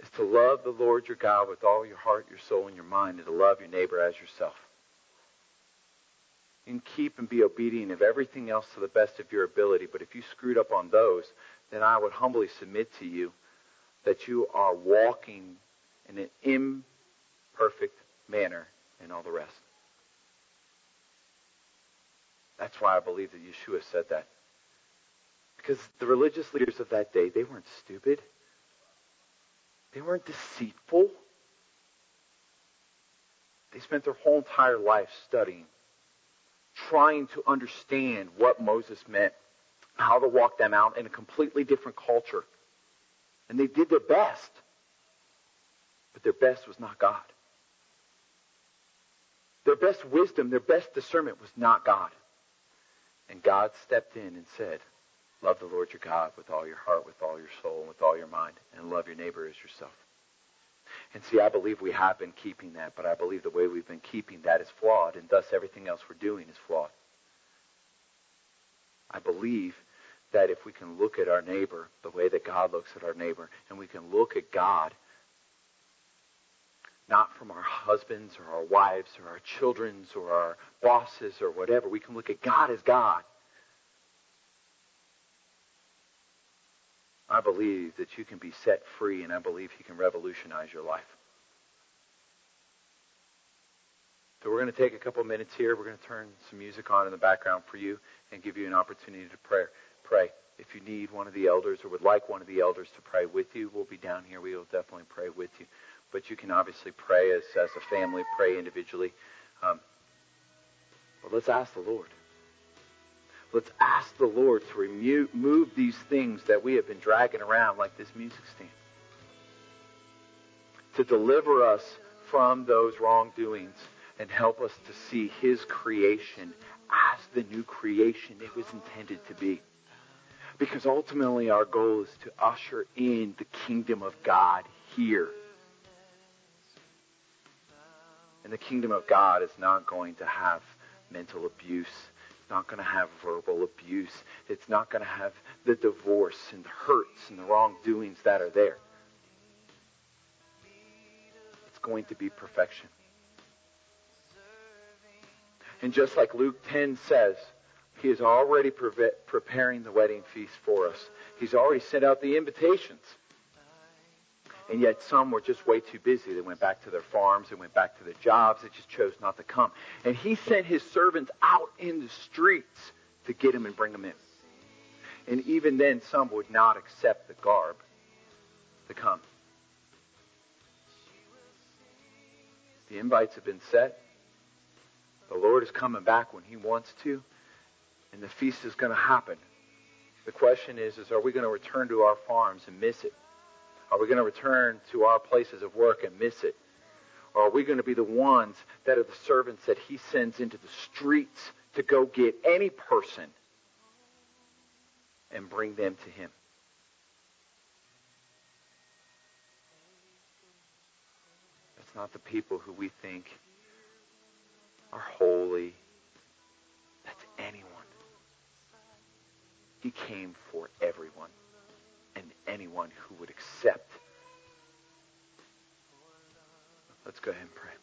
Speaker 7: Is to love the Lord your God with all your heart, your soul, and your mind, and to love your neighbor as yourself and keep and be obedient of everything else to the best of your ability. But if you screwed up on those, then I would humbly submit to you that you are walking in an imperfect manner in all the rest. That's why I believe that Yeshua said that. Because the religious leaders of that day, they weren't stupid. They weren't deceitful. They spent their whole entire life studying trying to understand what Moses meant, how to walk them out in a completely different culture. And they did their best. But their best was not God. Their best wisdom, their best discernment was not God. And God stepped in and said, Love the Lord your God with all your heart, with all your soul, with all your mind, and love your neighbor as yourself. And see, I believe we have been keeping that, but I believe the way we've been keeping that is flawed, and thus everything else we're doing is flawed. I believe that if we can look at our neighbor the way that God looks at our neighbor, and we can look at God not from our husbands or our wives or our children's or our bosses or whatever, we can look at God as God. I believe that you can be set free, and I believe He can revolutionize your life. So we're going to take a couple minutes here. We're going to turn some music on in the background for you and give you an opportunity to pray. pray. If you need one of the elders or would like one of the elders to pray with you, we'll be down here. We will definitely pray with you. But you can obviously pray as, as a family, pray individually. Um, but let's ask the Lord. Let's ask the Lord to remove these things that we have been dragging around like this music stand. To deliver us from those wrongdoings and help us to see His creation as the new creation it was intended to be. Because ultimately our goal is to usher in the kingdom of God here. And the kingdom of God is not going to have mental abuse. Not going to have verbal abuse. It's not going to have the divorce and the hurts and the wrongdoings that are there. It's going to be perfection. And just like Luke 10 says, he is already pre- preparing the wedding feast for us. He's already sent out the invitations. And yet some were just way too busy. They went back to their farms, they went back to their jobs, they just chose not to come. And he sent his servants out in the streets to get them and bring them in. And even then, some would not accept the garb to come. The invites have been set. The Lord is coming back when He wants to, and the feast is going to happen. The question is, is are we going to return to our farms and miss it? Are we going to return to our places of work and miss it? Or are we going to be the ones that are the servants that He sends into the streets to go get any person and bring them to Him? That's not the people who we think are holy. That's anyone. He came for everyone anyone who would accept. Let's go ahead and pray.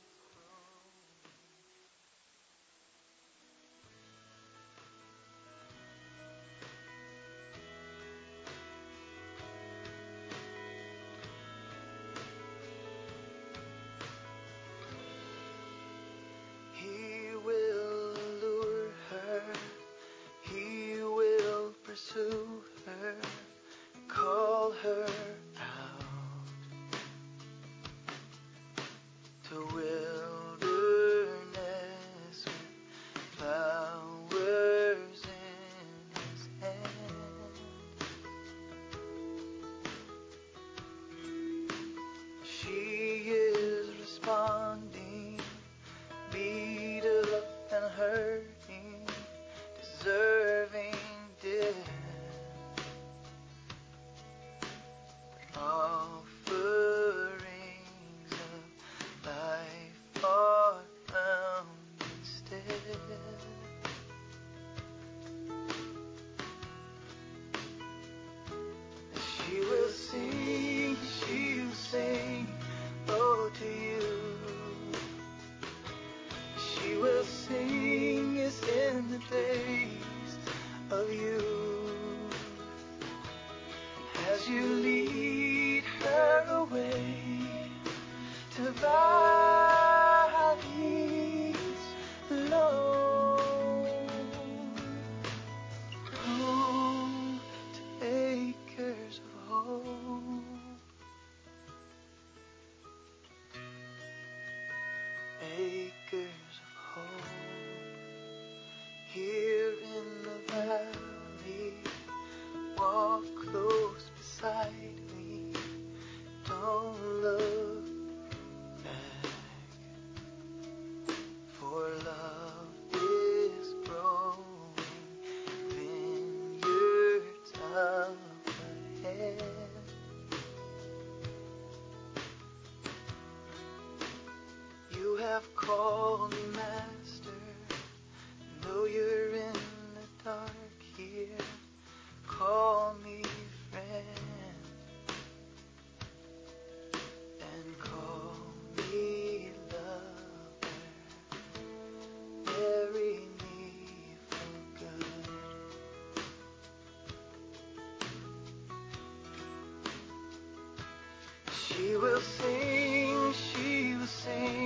Speaker 8: Day.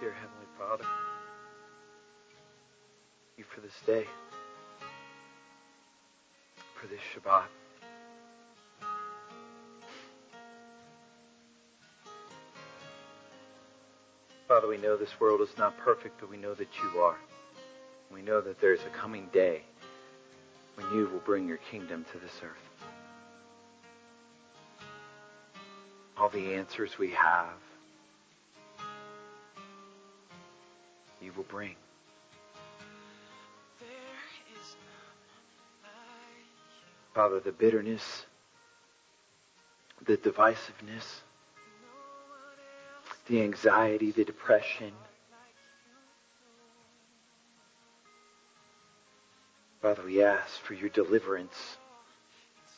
Speaker 7: Dear Heavenly Father, thank you for this day, for this Shabbat. Father, we know this world is not perfect, but we know that you are. We know that there's a coming day when you will bring your kingdom to this earth. All the answers we have, you will bring. Father, the bitterness, the divisiveness, the anxiety, the depression. Father, we ask for your deliverance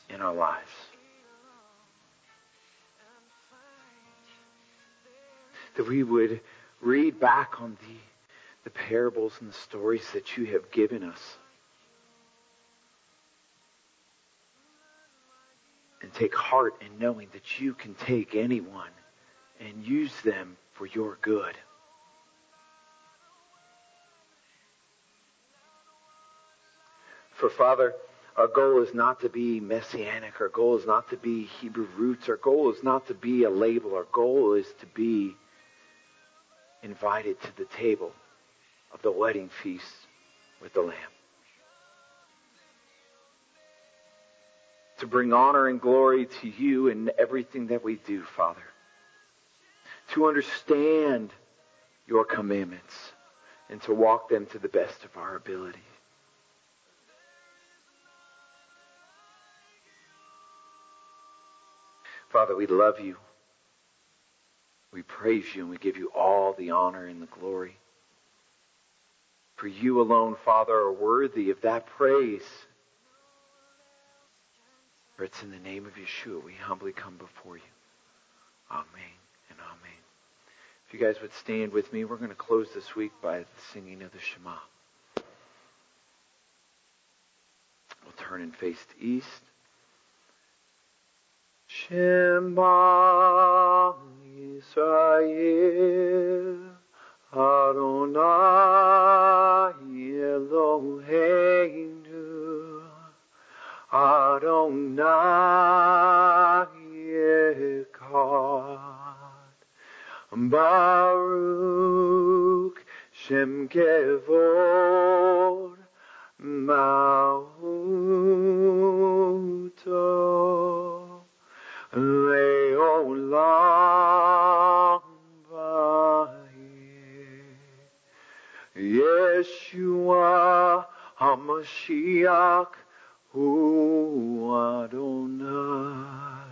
Speaker 7: in our lives. That we would read back on the, the parables and the stories that you have given us. And take heart in knowing that you can take anyone and use them for your good. For Father, our goal is not to be messianic. Our goal is not to be Hebrew roots. Our goal is not to be a label. Our goal is to be invited to the table of the wedding feast with the Lamb. To bring honor and glory to you in everything that we do, Father. To understand your commandments and to walk them to the best of our ability. Father, we love you. We praise you and we give you all the honor and the glory. For you alone, Father, are worthy of that praise. For it's in the name of Yeshua we humbly come before you. Amen and amen. If you guys would stand with me, we're going to close this week by the singing of the Shema. We'll turn and face east. Shema Yisrael Adonai Eloheinu Adonai Echad Baruch Shem Kevod Malchuto Leolam Yeshua HaMashiach Hu Adonai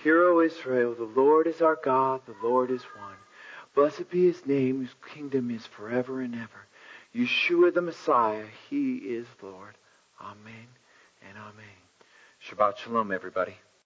Speaker 7: Israel, the Lord is our God, the Lord is one. Blessed be his name, whose kingdom is forever and ever. Yeshua the Messiah, he is Lord. Amen and amen. Shabbat Shalom, everybody.